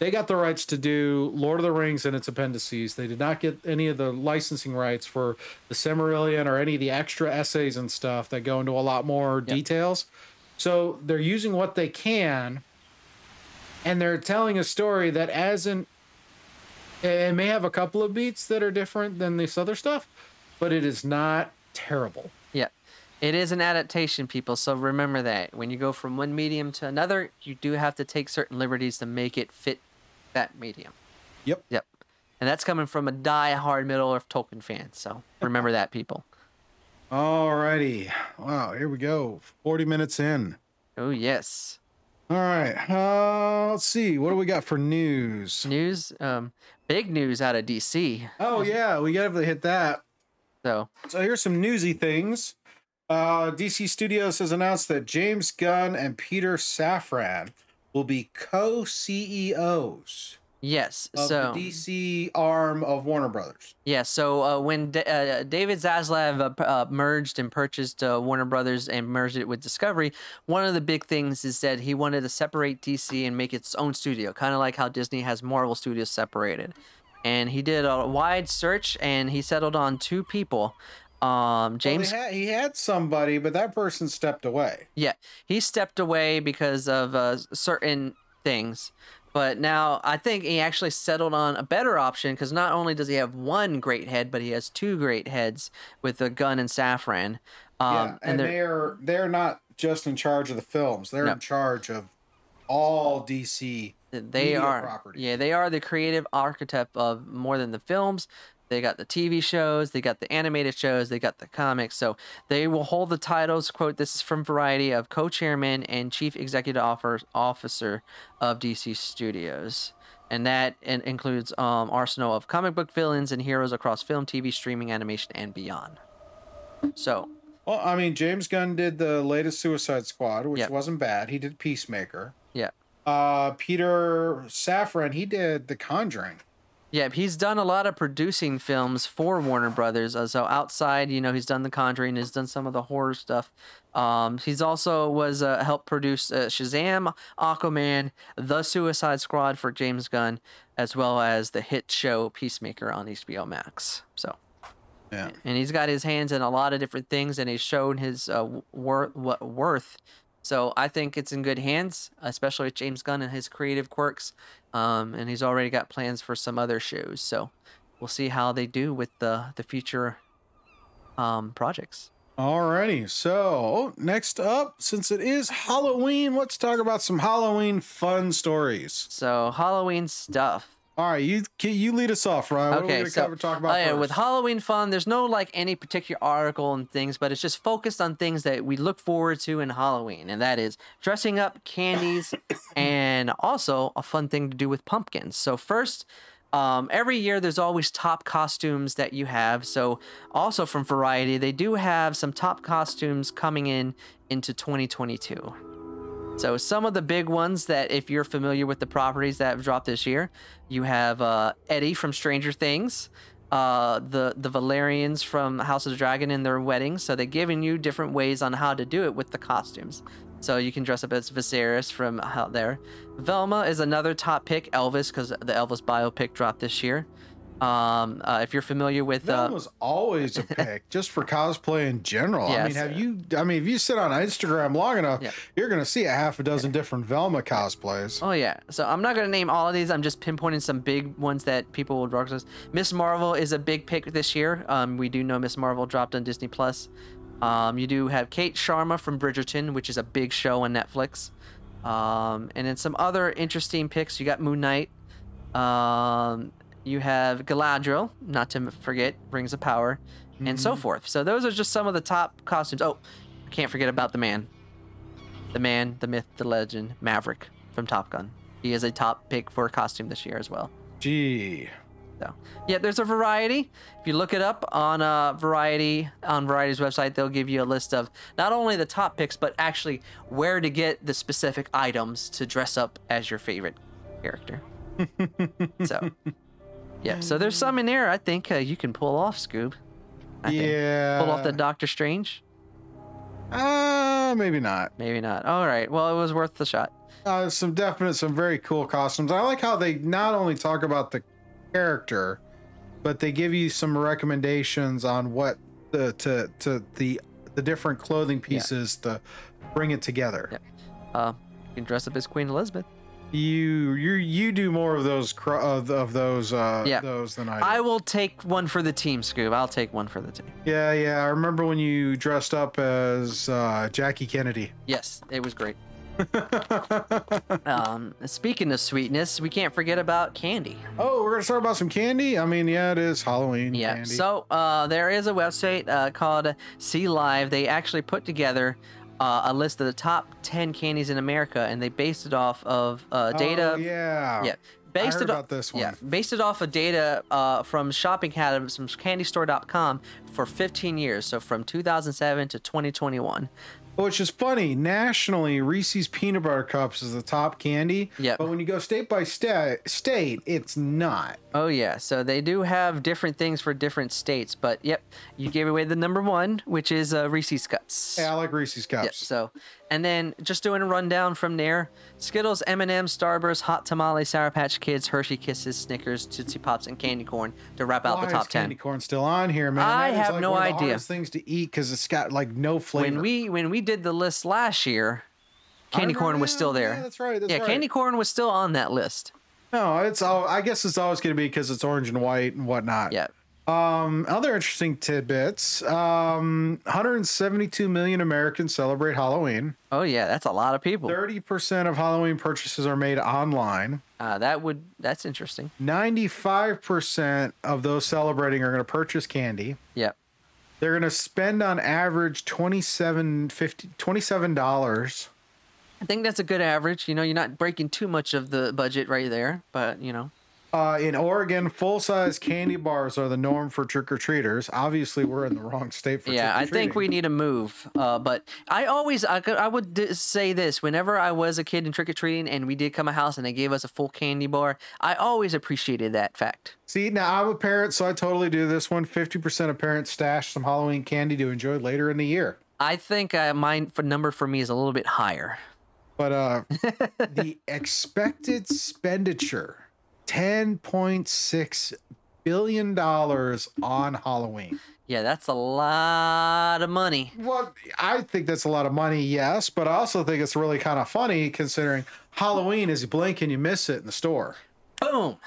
they got the rights to do Lord of the Rings and its appendices. They did not get any of the licensing rights for the Silmarillion or any of the extra essays and stuff that go into a lot more details. So they're using what they can and they're telling a story that hasn't it may have a couple of beats that are different than this other stuff, but it is not terrible. It is an adaptation, people. So remember that. When you go from one medium to another, you do have to take certain liberties to make it fit that medium. Yep. Yep. And that's coming from a die-hard Middle Earth Tolkien fan. So remember that, people. Alrighty. Wow, here we go. 40 minutes in. Oh, yes. All right. Uh, let's see. What do we got for news? News, um, big news out of DC. Oh, yeah, we got to hit that. So So here's some newsy things. Uh, DC Studios has announced that James Gunn and Peter Safran will be co-CEOs yes, of so the DC arm of Warner Brothers. yeah, so uh, when D- uh, David Zaslav uh, uh, merged and purchased uh, Warner Brothers and merged it with Discovery, one of the big things is that he wanted to separate DC and make its own studio, kind of like how Disney has Marvel Studios separated. And he did a wide search, and he settled on two people. Um, James Well, had, he had somebody, but that person stepped away. Yeah, he stepped away because of uh, certain things. But now I think he actually settled on a better option because not only does he have one great head, but he has two great heads with the Gunn and Safran. Um, yeah, and, they're- they're they're not just in charge of the films; they're No. in charge of all DC. they are properties. yeah they are the creative architect of more than the films. They got the TV shows, they got the animated shows, they got the comics. So they will hold the titles. Quote: This is from Variety of co-chairman and chief executive officer of DC Studios. and that includes um, arsenal of comic book villains and heroes across film, TV, streaming, animation, and beyond. So, Well, I mean, James Gunn did the latest Suicide Squad, which Yep. wasn't bad. He did Peacemaker. yeah, Uh, Peter Safran, he did The Conjuring. Yeah, he's done a lot of producing films for Warner Brothers. Uh, so outside, you know, he's done The Conjuring, he's done some of the horror stuff. Um, he's also was uh, helped produce uh, Shazam, Aquaman, The Suicide Squad for James Gunn, as well as the hit show Peacemaker on HBO Max. So. Yeah. and he's got his hands in a lot of different things and he's shown his uh, wor- wo- worth so i think it's in good hands especially with james gunn and his creative quirks um, and he's already got plans for some other shows. So we'll see how they do with the the future um, projects. Alrighty, so next up, since it is Halloween, let's talk about some Halloween fun stories. so halloween stuff All right, you you lead us off, Ryan. What are we Okay, gonna so cover, talk about oh, yeah, with? Halloween fun, there's no like any particular article and things, but it's just focused on things that we look forward to in Halloween, and that is dressing up, candies, and also a fun thing to do with pumpkins. So first. Um, every year there's always top costumes that you have. So also from Variety, they do have some top costumes coming in into 2022. So some of the big ones that, if you're familiar with the properties that have dropped this year, you have uh, Eddie from Stranger Things, uh, the the Velaryons from House of the Dragon in their wedding. So they're giving you different ways on how to do it with the costumes. So you can dress up as Viserys from out there. Velma is another top pick. Elvis, because the Elvis biopic dropped this year. Um, uh, if you're familiar with That uh, was always a pick, just for cosplay in general. I mean, have you? I mean, if you sit on Instagram long enough, Yeah. you're gonna see a half a dozen different Velma cosplays. Oh yeah. So I'm not gonna name all of these. I'm just pinpointing some big ones that people would recognize. Miss Marvel is a big pick this year. Um, we do know Miss Marvel dropped on Disney Plus. Um, you do have Kate Sharma from Bridgerton, which is a big show on Netflix. Um, and then some other interesting picks. You got Moon Knight. Um, you have Galadriel, not to forget, Rings of Power, and so forth. So those are just some of the top costumes. Oh, I can't forget about the man. The man, the myth, the legend, Maverick from Top Gun. He is a top pick for a costume this year as well. Gee, So, yeah, there's a variety. If you look it up on uh, Variety on Variety's website, they'll give you a list of not only the top picks, but actually where to get the specific items to dress up as your favorite character. so, yeah, so there's some in there I think uh, you can pull off, Scoob. I think. yeah. Pull off the Doctor Strange? Uh, maybe not. Maybe not. All right. Well, it was worth the shot. Uh, some definite, some very cool costumes. I like how they not only talk about the character, but they give you some recommendations on what the to to the the different clothing pieces to bring it together. Yeah. Uh, you can dress up as Queen Elizabeth. You you you do more of those cro- of, of those uh Yeah. those than I do. I will take one for the team, Scoob. I'll take one for the team. yeah, yeah. I remember when you dressed up as uh, Jackie Kennedy. Yes, it was great. Um, speaking of sweetness, we can't forget about candy. oh, we're gonna start about some candy. I mean, yeah, it is Halloween. Yeah. candy. So uh, there is a website uh, called See Live. They actually put together uh, a list of the top 10 candies in America, and they based it off of uh, data. Oh, yeah. Yeah. Based heard it about this Yeah, based it off of data uh, from Shopping Cat, from CandyStore.com for 15 years, so from 2007 to 2021. Which is funny. Nationally, Reese's peanut butter cups is the top candy. Yep. But when you go state by state, state, it's not. Oh yeah, so they do have different things for different states, but yep, you gave away the number one, which is uh, Reese's Cups. Hey, I like Reese's cups. Yep. So, and then just doing a rundown from there: Skittles, M&M's, Starburst, Hot Tamale, Sour Patch Kids, Hershey Kisses, Snickers, Tootsie Pops, and candy corn to wrap out Why the top is candy corn still on here, man? I have like no one of the idea. hardest things to eat because it's got like no flavor. When we when we did the list last year, candy corn was still yeah, there. that's right. That's yeah, right. candy corn was still on that list. No, it's all. I guess it's always going to be because it's orange and white and whatnot. Yeah. Um, other interesting tidbits. Um, 172 million Americans celebrate Halloween. Oh yeah, that's a lot of people. 30% of Halloween purchases are made online. Uh, that would that's interesting. 95% of those celebrating are going to purchase candy. Yep. They're going to spend on average 27 50 $27. I think that's a good average. You know, you're not breaking too much of the budget right there, but you know, Uh, in Oregon, full-size candy bars are the norm for trick-or-treaters. Obviously, we're in the wrong state for yeah, I think we need to move. Uh, but I always, I, could, I would d- say this: whenever I was a kid in trick or treating, and we did come a house and they gave us a full candy bar, I always appreciated that fact. See, now I'm a parent, so I totally do this one. 50% of parents stash some Halloween candy to enjoy later in the year. I think uh, mine for number for me is a little bit higher. But uh the expected expenditure 10.6 billion dollars on Halloween. Yeah, that's a lot of money. Well, I think that's a lot of money, yes, but I also think it's really kind of funny considering Halloween is blink and you miss it in the store. Boom,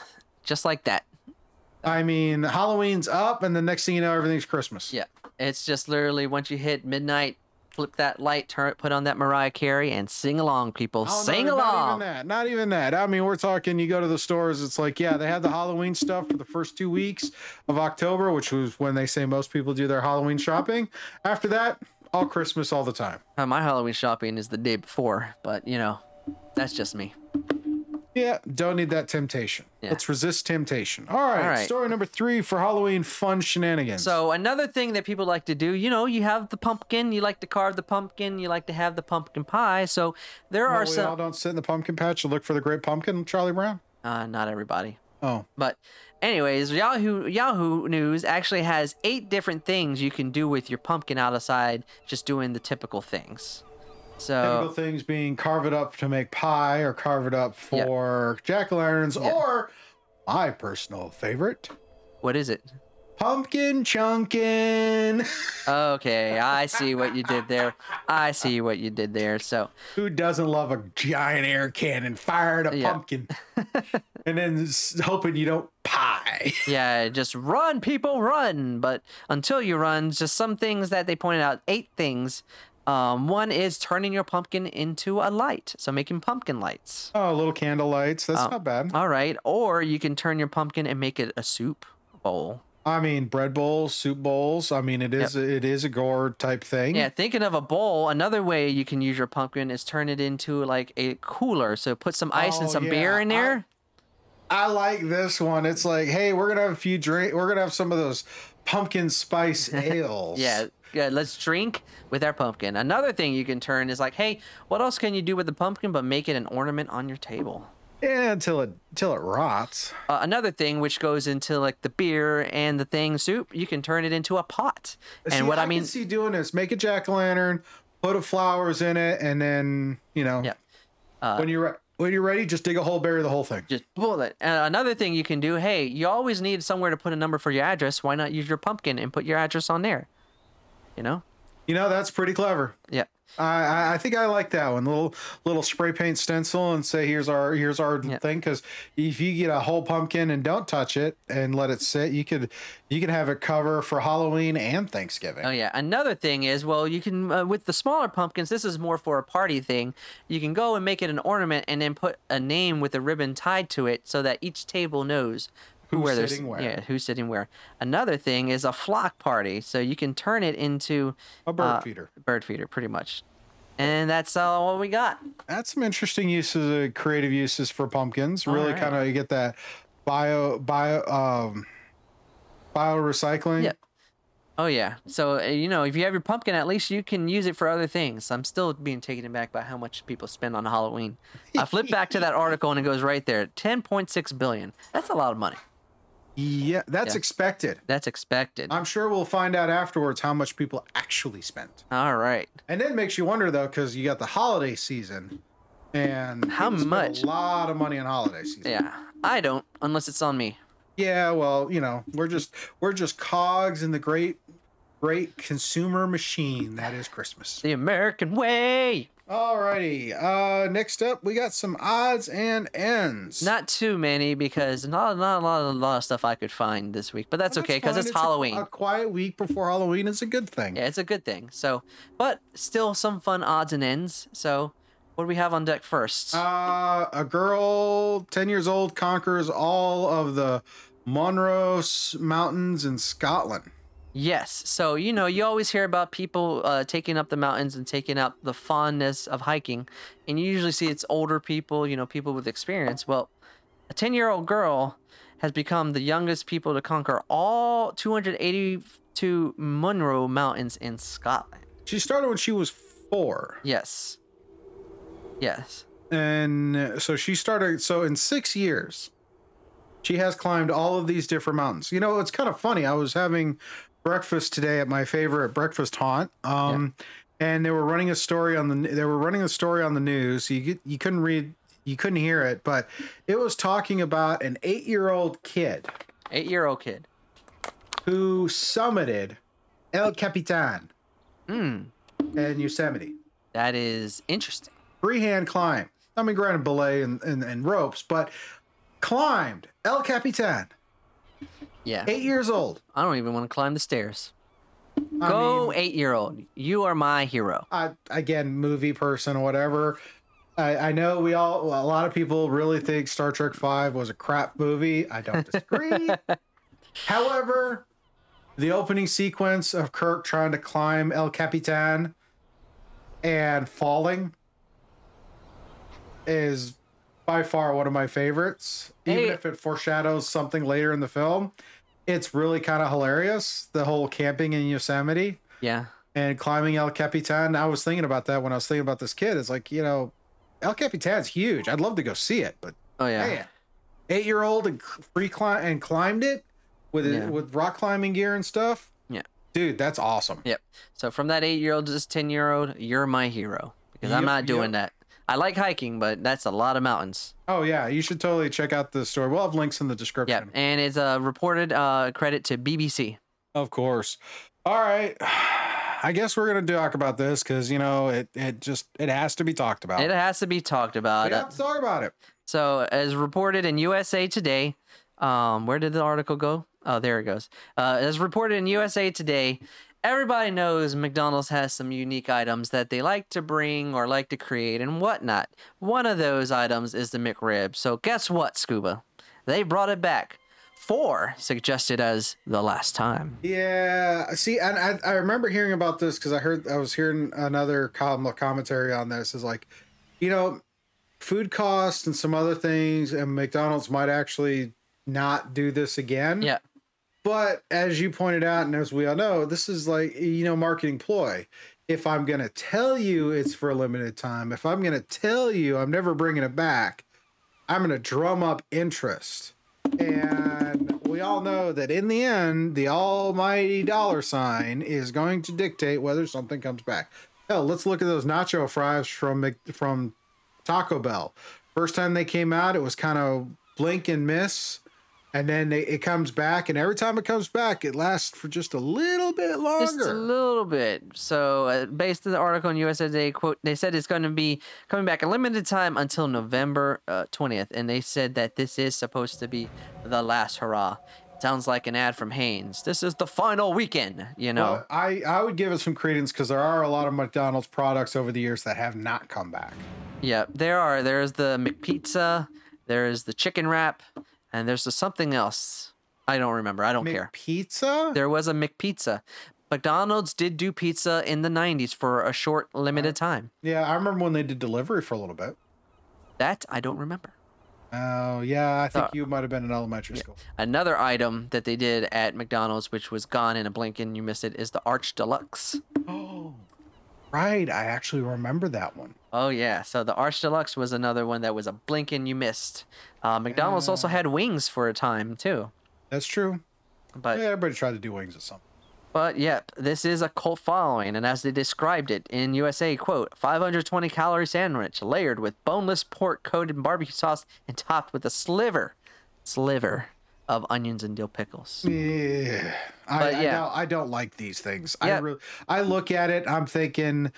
just like that. I mean, Halloween's up and the next thing you know everything's Christmas. Yeah, it's just literally once you hit midnight, flip that light, turn it, put on that Mariah Carey, and sing along, people. Oh, sing no, Not even along. that. Not even that. I mean, we're talking. You go to the stores. It's like, yeah, they have the Halloween stuff for the first two weeks of October, which was when they say most people do their Halloween shopping. After that, all Christmas all the time. Uh, my Halloween shopping is the day before, but you know, that's just me. Yeah, don't need that temptation. Yeah. Let's resist temptation. All right, All right. Story number three for Halloween fun shenanigans. So another thing that people like to do, you know, you have the pumpkin, you like to carve the pumpkin, you like to have the pumpkin pie. So there Well, are we all don't sit in the pumpkin patch and look for the great pumpkin, Charlie Brown. uh, not everybody, Oh, but anyways, Yahoo Yahoo News actually has eight different things you can do with your pumpkin outside, just doing the typical things. So things being carve it up to make pie or carve it up for jack o' lanterns Yeah. or my personal favorite, what is it? pumpkin chunkin. Okay, I see what you did there. I see what you did there. So Who doesn't love a giant air cannon fired a Yeah. pumpkin and then s- hoping you don't pie? yeah, just run, people, run. But until you run, just some things that they pointed out. Eight things. Um, one is turning your pumpkin into a light, so making pumpkin lights. Oh, little candle lights. That's Oh. not bad. All right, or you can turn your pumpkin and make it a soup bowl. I mean, bread bowls, soup bowls. I mean, it is it is a gourd type thing. Yeah, thinking of a bowl, another way you can use your pumpkin is turn it into like a cooler. So put some ice and Oh, some beer yeah, in I- there. I like this one. It's like, hey, we're gonna have a few drink. We're gonna have some of those pumpkin spice ales. Yeah, yeah, let's drink with our pumpkin. Another thing you can turn is like, hey, what else can you do with the pumpkin but make it an ornament on your table? Yeah, until it until it rots. Uh, another thing which goes into like the beer and the thing soup, you can turn it into a pot. And what I, I mean, can see doing is make a jack o' lantern, put a flowers in it, and then you know, Yeah. Uh, when you're when you're ready, just dig a hole, bury the whole thing. just pull it. And another thing you can do, hey, you always need somewhere to put a number for your address. Why not use your pumpkin and put your address on there? You know? You know, that's pretty clever. Yeah. I, I think I like that one. Little little spray paint stencil and say here's our here's our Yeah. thing. Because if you get a whole pumpkin and don't touch it and let it sit, you could you could have it cover for Halloween and Thanksgiving. Oh yeah. Another thing is, well, you can uh, with the smaller pumpkins. This is more for a party thing. You can go and make it an ornament, and then put a name with a ribbon tied to it, so that each table knows Who's where sitting where. Yeah, who's sitting where. Another thing is a flock party, so you can turn it into A bird uh, feeder. bird feeder, pretty much. And that's all what we got. That's some interesting uses, uh, creative uses for pumpkins. Really Alright. kind of you get that bio bio um bio recycling. Yeah. Oh yeah. So uh, you know, if you have your pumpkin, at least you can use it for other things. I'm still being taken aback by how much people spend on Halloween. I flip back to that article and it goes right there, 10.6 billion. That's a lot of money. Yeah, that's Yeah. expected. That's expected. I'm sure we'll find out afterwards how much people actually spent. All right. And it makes you wonder though, because you got the holiday season, and How much? A lot of money on holiday season. Yeah. I don't, unless it's on me. Yeah, well, you know, we're just we're just cogs in the great great consumer machine that is Christmas. The American way. Alrighty. Uh next up we got some odds and ends. Not too many because not not a lot, a lot of stuff I could find this week, but that's okay because it's a- Halloween. A, quiet week before Halloween is a good thing. Yeah, it's a good thing. So, but still some fun odds and ends. So, what do we have on deck first? Uh, a girl, 10 years old, conquers all of the Munros Mountains in Scotland. Yes. So, you know, you always hear about people uh, taking up the mountains and taking up the fondness of hiking. And you usually see it's older people, you know, people with experience. Well, a 10 year old girl has become the youngest people to conquer all 282 Munro Mountains in Scotland. She started when she was four. Yes. Yes. And so she started, so in six years, she has climbed all of these different mountains. You know, it's kind of funny. I was having breakfast today at my favorite breakfast haunt. Um, and they were running a story on the they were running a story on the news. You get- you couldn't read you couldn't hear it, but it was talking about an 8-year-old kid Eight year old kid. who summited El Capitan Hmm. in Yosemite. That is interesting. Freehand climb. I mean, granted, belay and, and, and ropes, but climbed El Capitan. Yeah. Eight years old. I don't even want to climb the stairs. I Go, mean, eight year old. You are my hero. I, again, movie person or whatever. I, I know we all, a lot of people really think Star Trek Five was a crap movie. I don't disagree. However, the opening sequence of Kirk trying to climb El Capitan and falling is by far one of my favorites. Even Hey. if it foreshadows something later in the film, it's really kind of hilarious. The whole camping in Yosemite Yeah. and climbing El Capitan. I was thinking about that when I was thinking about this kid. It's like, you know, El Capitan's huge. I'd love to go see it, but Oh, yeah. eight year old and free climb and climbed it with it with rock climbing gear and stuff. Yeah. Dude, that's awesome. Yep. So from that eight year old to this 10 year old, you're my hero because I'm not doing yep. that. I like hiking, but that's a lot of mountains. Oh yeah, you should totally check out the story. We'll have links in the description. Yeah, and it's a reported uh, credit to BBC. Of course. All right. I guess we're gonna talk about this because you know it. It just it has to be talked about. It has to be talked we about. have to talk about it. So, as reported in USA Today, um, where did the article go? Oh, there it goes. Uh, as reported in USA Today, everybody knows McDonald's has some unique items that they like to bring or like to create and whatnot. One of those items is the McRib. So, guess what, Scuba? They brought it back. Four suggested as the last time. Yeah. See, and I, I remember hearing about this because I heard I was hearing another com- commentary on this. Is like, you know, food costs and some other things, and McDonald's might actually not do this again. Yeah. But as you pointed out, and as we all know, this is like you know marketing ploy. If I'm gonna tell you it's for a limited time, if I'm gonna tell you I'm never bringing it back, I'm gonna drum up interest. And we all know that in the end, the almighty dollar sign is going to dictate whether something comes back. Hell, let's look at those nacho fries from from Taco Bell. First time they came out, it was kind of blink and miss. And then they, it comes back, and every time it comes back, it lasts for just a little bit longer. Just a little bit. So, uh, based on the article in USA Today, quote, they said it's going to be coming back a limited time until November uh, 20th. And they said that this is supposed to be the last hurrah. Sounds like an ad from Haynes. This is the final weekend, you know? Well, I, I would give it some credence because there are a lot of McDonald's products over the years that have not come back. Yeah, there are. There's the McPizza, there's the chicken wrap, and there's the something else. I don't remember. I don't care. Pizza? There was a McPizza. McDonald's did do pizza in the 90s for a short, limited time. Yeah, I remember when they did delivery for a little bit. That I don't remember. Oh, yeah, I think Uh, you might have been in elementary school. Another item that they did at McDonald's, which was gone in a blink and you missed it, is the Arch Deluxe. Oh, right. I actually remember that one. Oh yeah, so the Arch Deluxe was another one that was a blink and you missed. Uh, McDonald's also had wings for a time too, That's true. but yeah, everybody tried to do wings at some. but yep, this is a cult following, and as they described it in USA, quote, 520 calorie sandwich layered with boneless pork coated in barbecue sauce and topped with a sliver, sliver of onions and dill pickles. Yeah, I, But I, yeah. don't, I don't like these things. I Yeah. really, I look at it. I'm thinking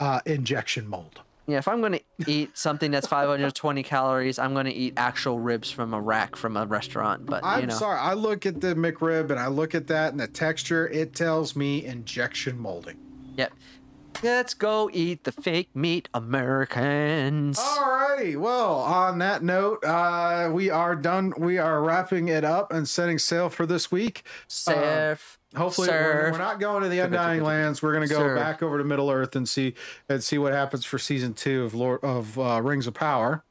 uh, injection mold. Yeah, if I'm gonna eat something that's 520 calories, I'm gonna eat actual ribs from a rack from a restaurant. But I'm you know, sorry. I look at the McRib and I look at that and the texture. It tells me injection molding. yep. Let's go eat the fake meat, Americans. Alrighty. Well, on that note, uh, we are done. We are wrapping it up and setting sail for this week. Surf. Hopefully, we're, we're not going to the Undying Lands. We're going to go Surf. back over to Middle Earth and see and see what happens for season two of Lord of uh, Rings of Power.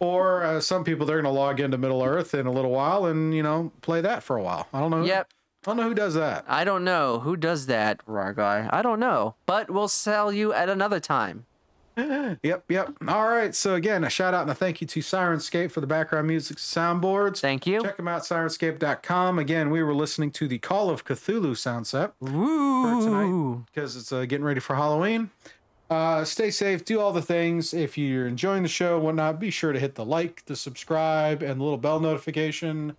Or uh, some people they're going to log into Middle Earth in a little while and you know play that for a while. I don't know. Yep. I don't know who does that. I don't know who does that, raw guy. I don't know, but we'll sell you at another time. Yep, yep. All right. So again, a shout out and a thank you to Syrinscape for the background music soundboards. Thank you. Check them out, syrinscape.com. Again, we were listening to the Call of Cthulhu sound set Woo! because it's uh, getting ready for Halloween. Uh, stay safe, do all the things. If you're enjoying the show whatnot, be sure to hit the like, the subscribe, and the little bell notification.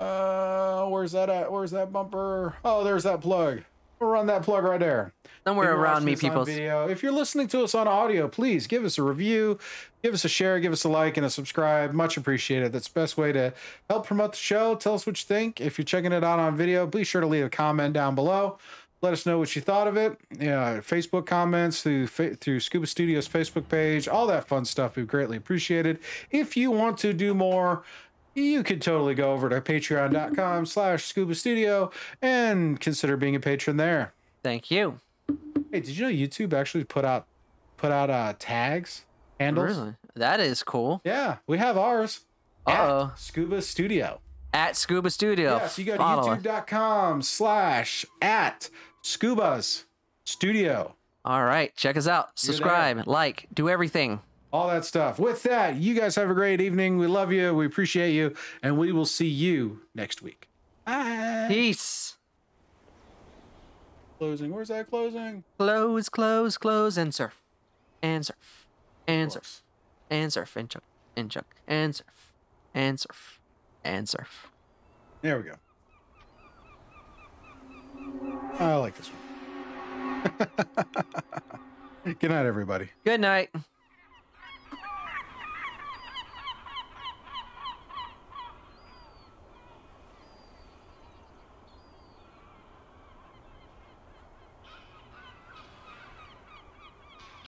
Uh, where's that at? Where's that bumper? Oh, there's that plug. We'll run that plug right there. Somewhere around me, people. Video. If you're listening to us on audio, please give us a review, give us a share, give us a like, and a subscribe. Much appreciated. That's the best way to help promote the show. Tell us what you think. If you're checking it out on video, be sure to leave a comment down below. Let us know what you thought of it. Yeah, Facebook comments through through Scuba Studios Facebook page, all that fun stuff. We greatly appreciated. It. If you want to do more, you could totally go over to patreon.com slash scuba studio and consider being a patron there. Thank you. Hey, did you know YouTube actually put out put out uh tags handles? Really? That is cool. Yeah, we have ours. Uh-oh. Scuba Studio. At Scuba Studio. Yeah, so you go to youtube.com slash at scubas studio. All right, check us out. Subscribe, like, do everything all that stuff. With that, you guys have a great evening. We love you. We appreciate you. And we will see you next week. Bye. Peace. Closing. Where's that closing? Close, close, close, and surf. And surf. And surf. And surf. And chuck. And chuck. And surf. And surf. And surf. There we go. I like this one. Good night, everybody. Good night.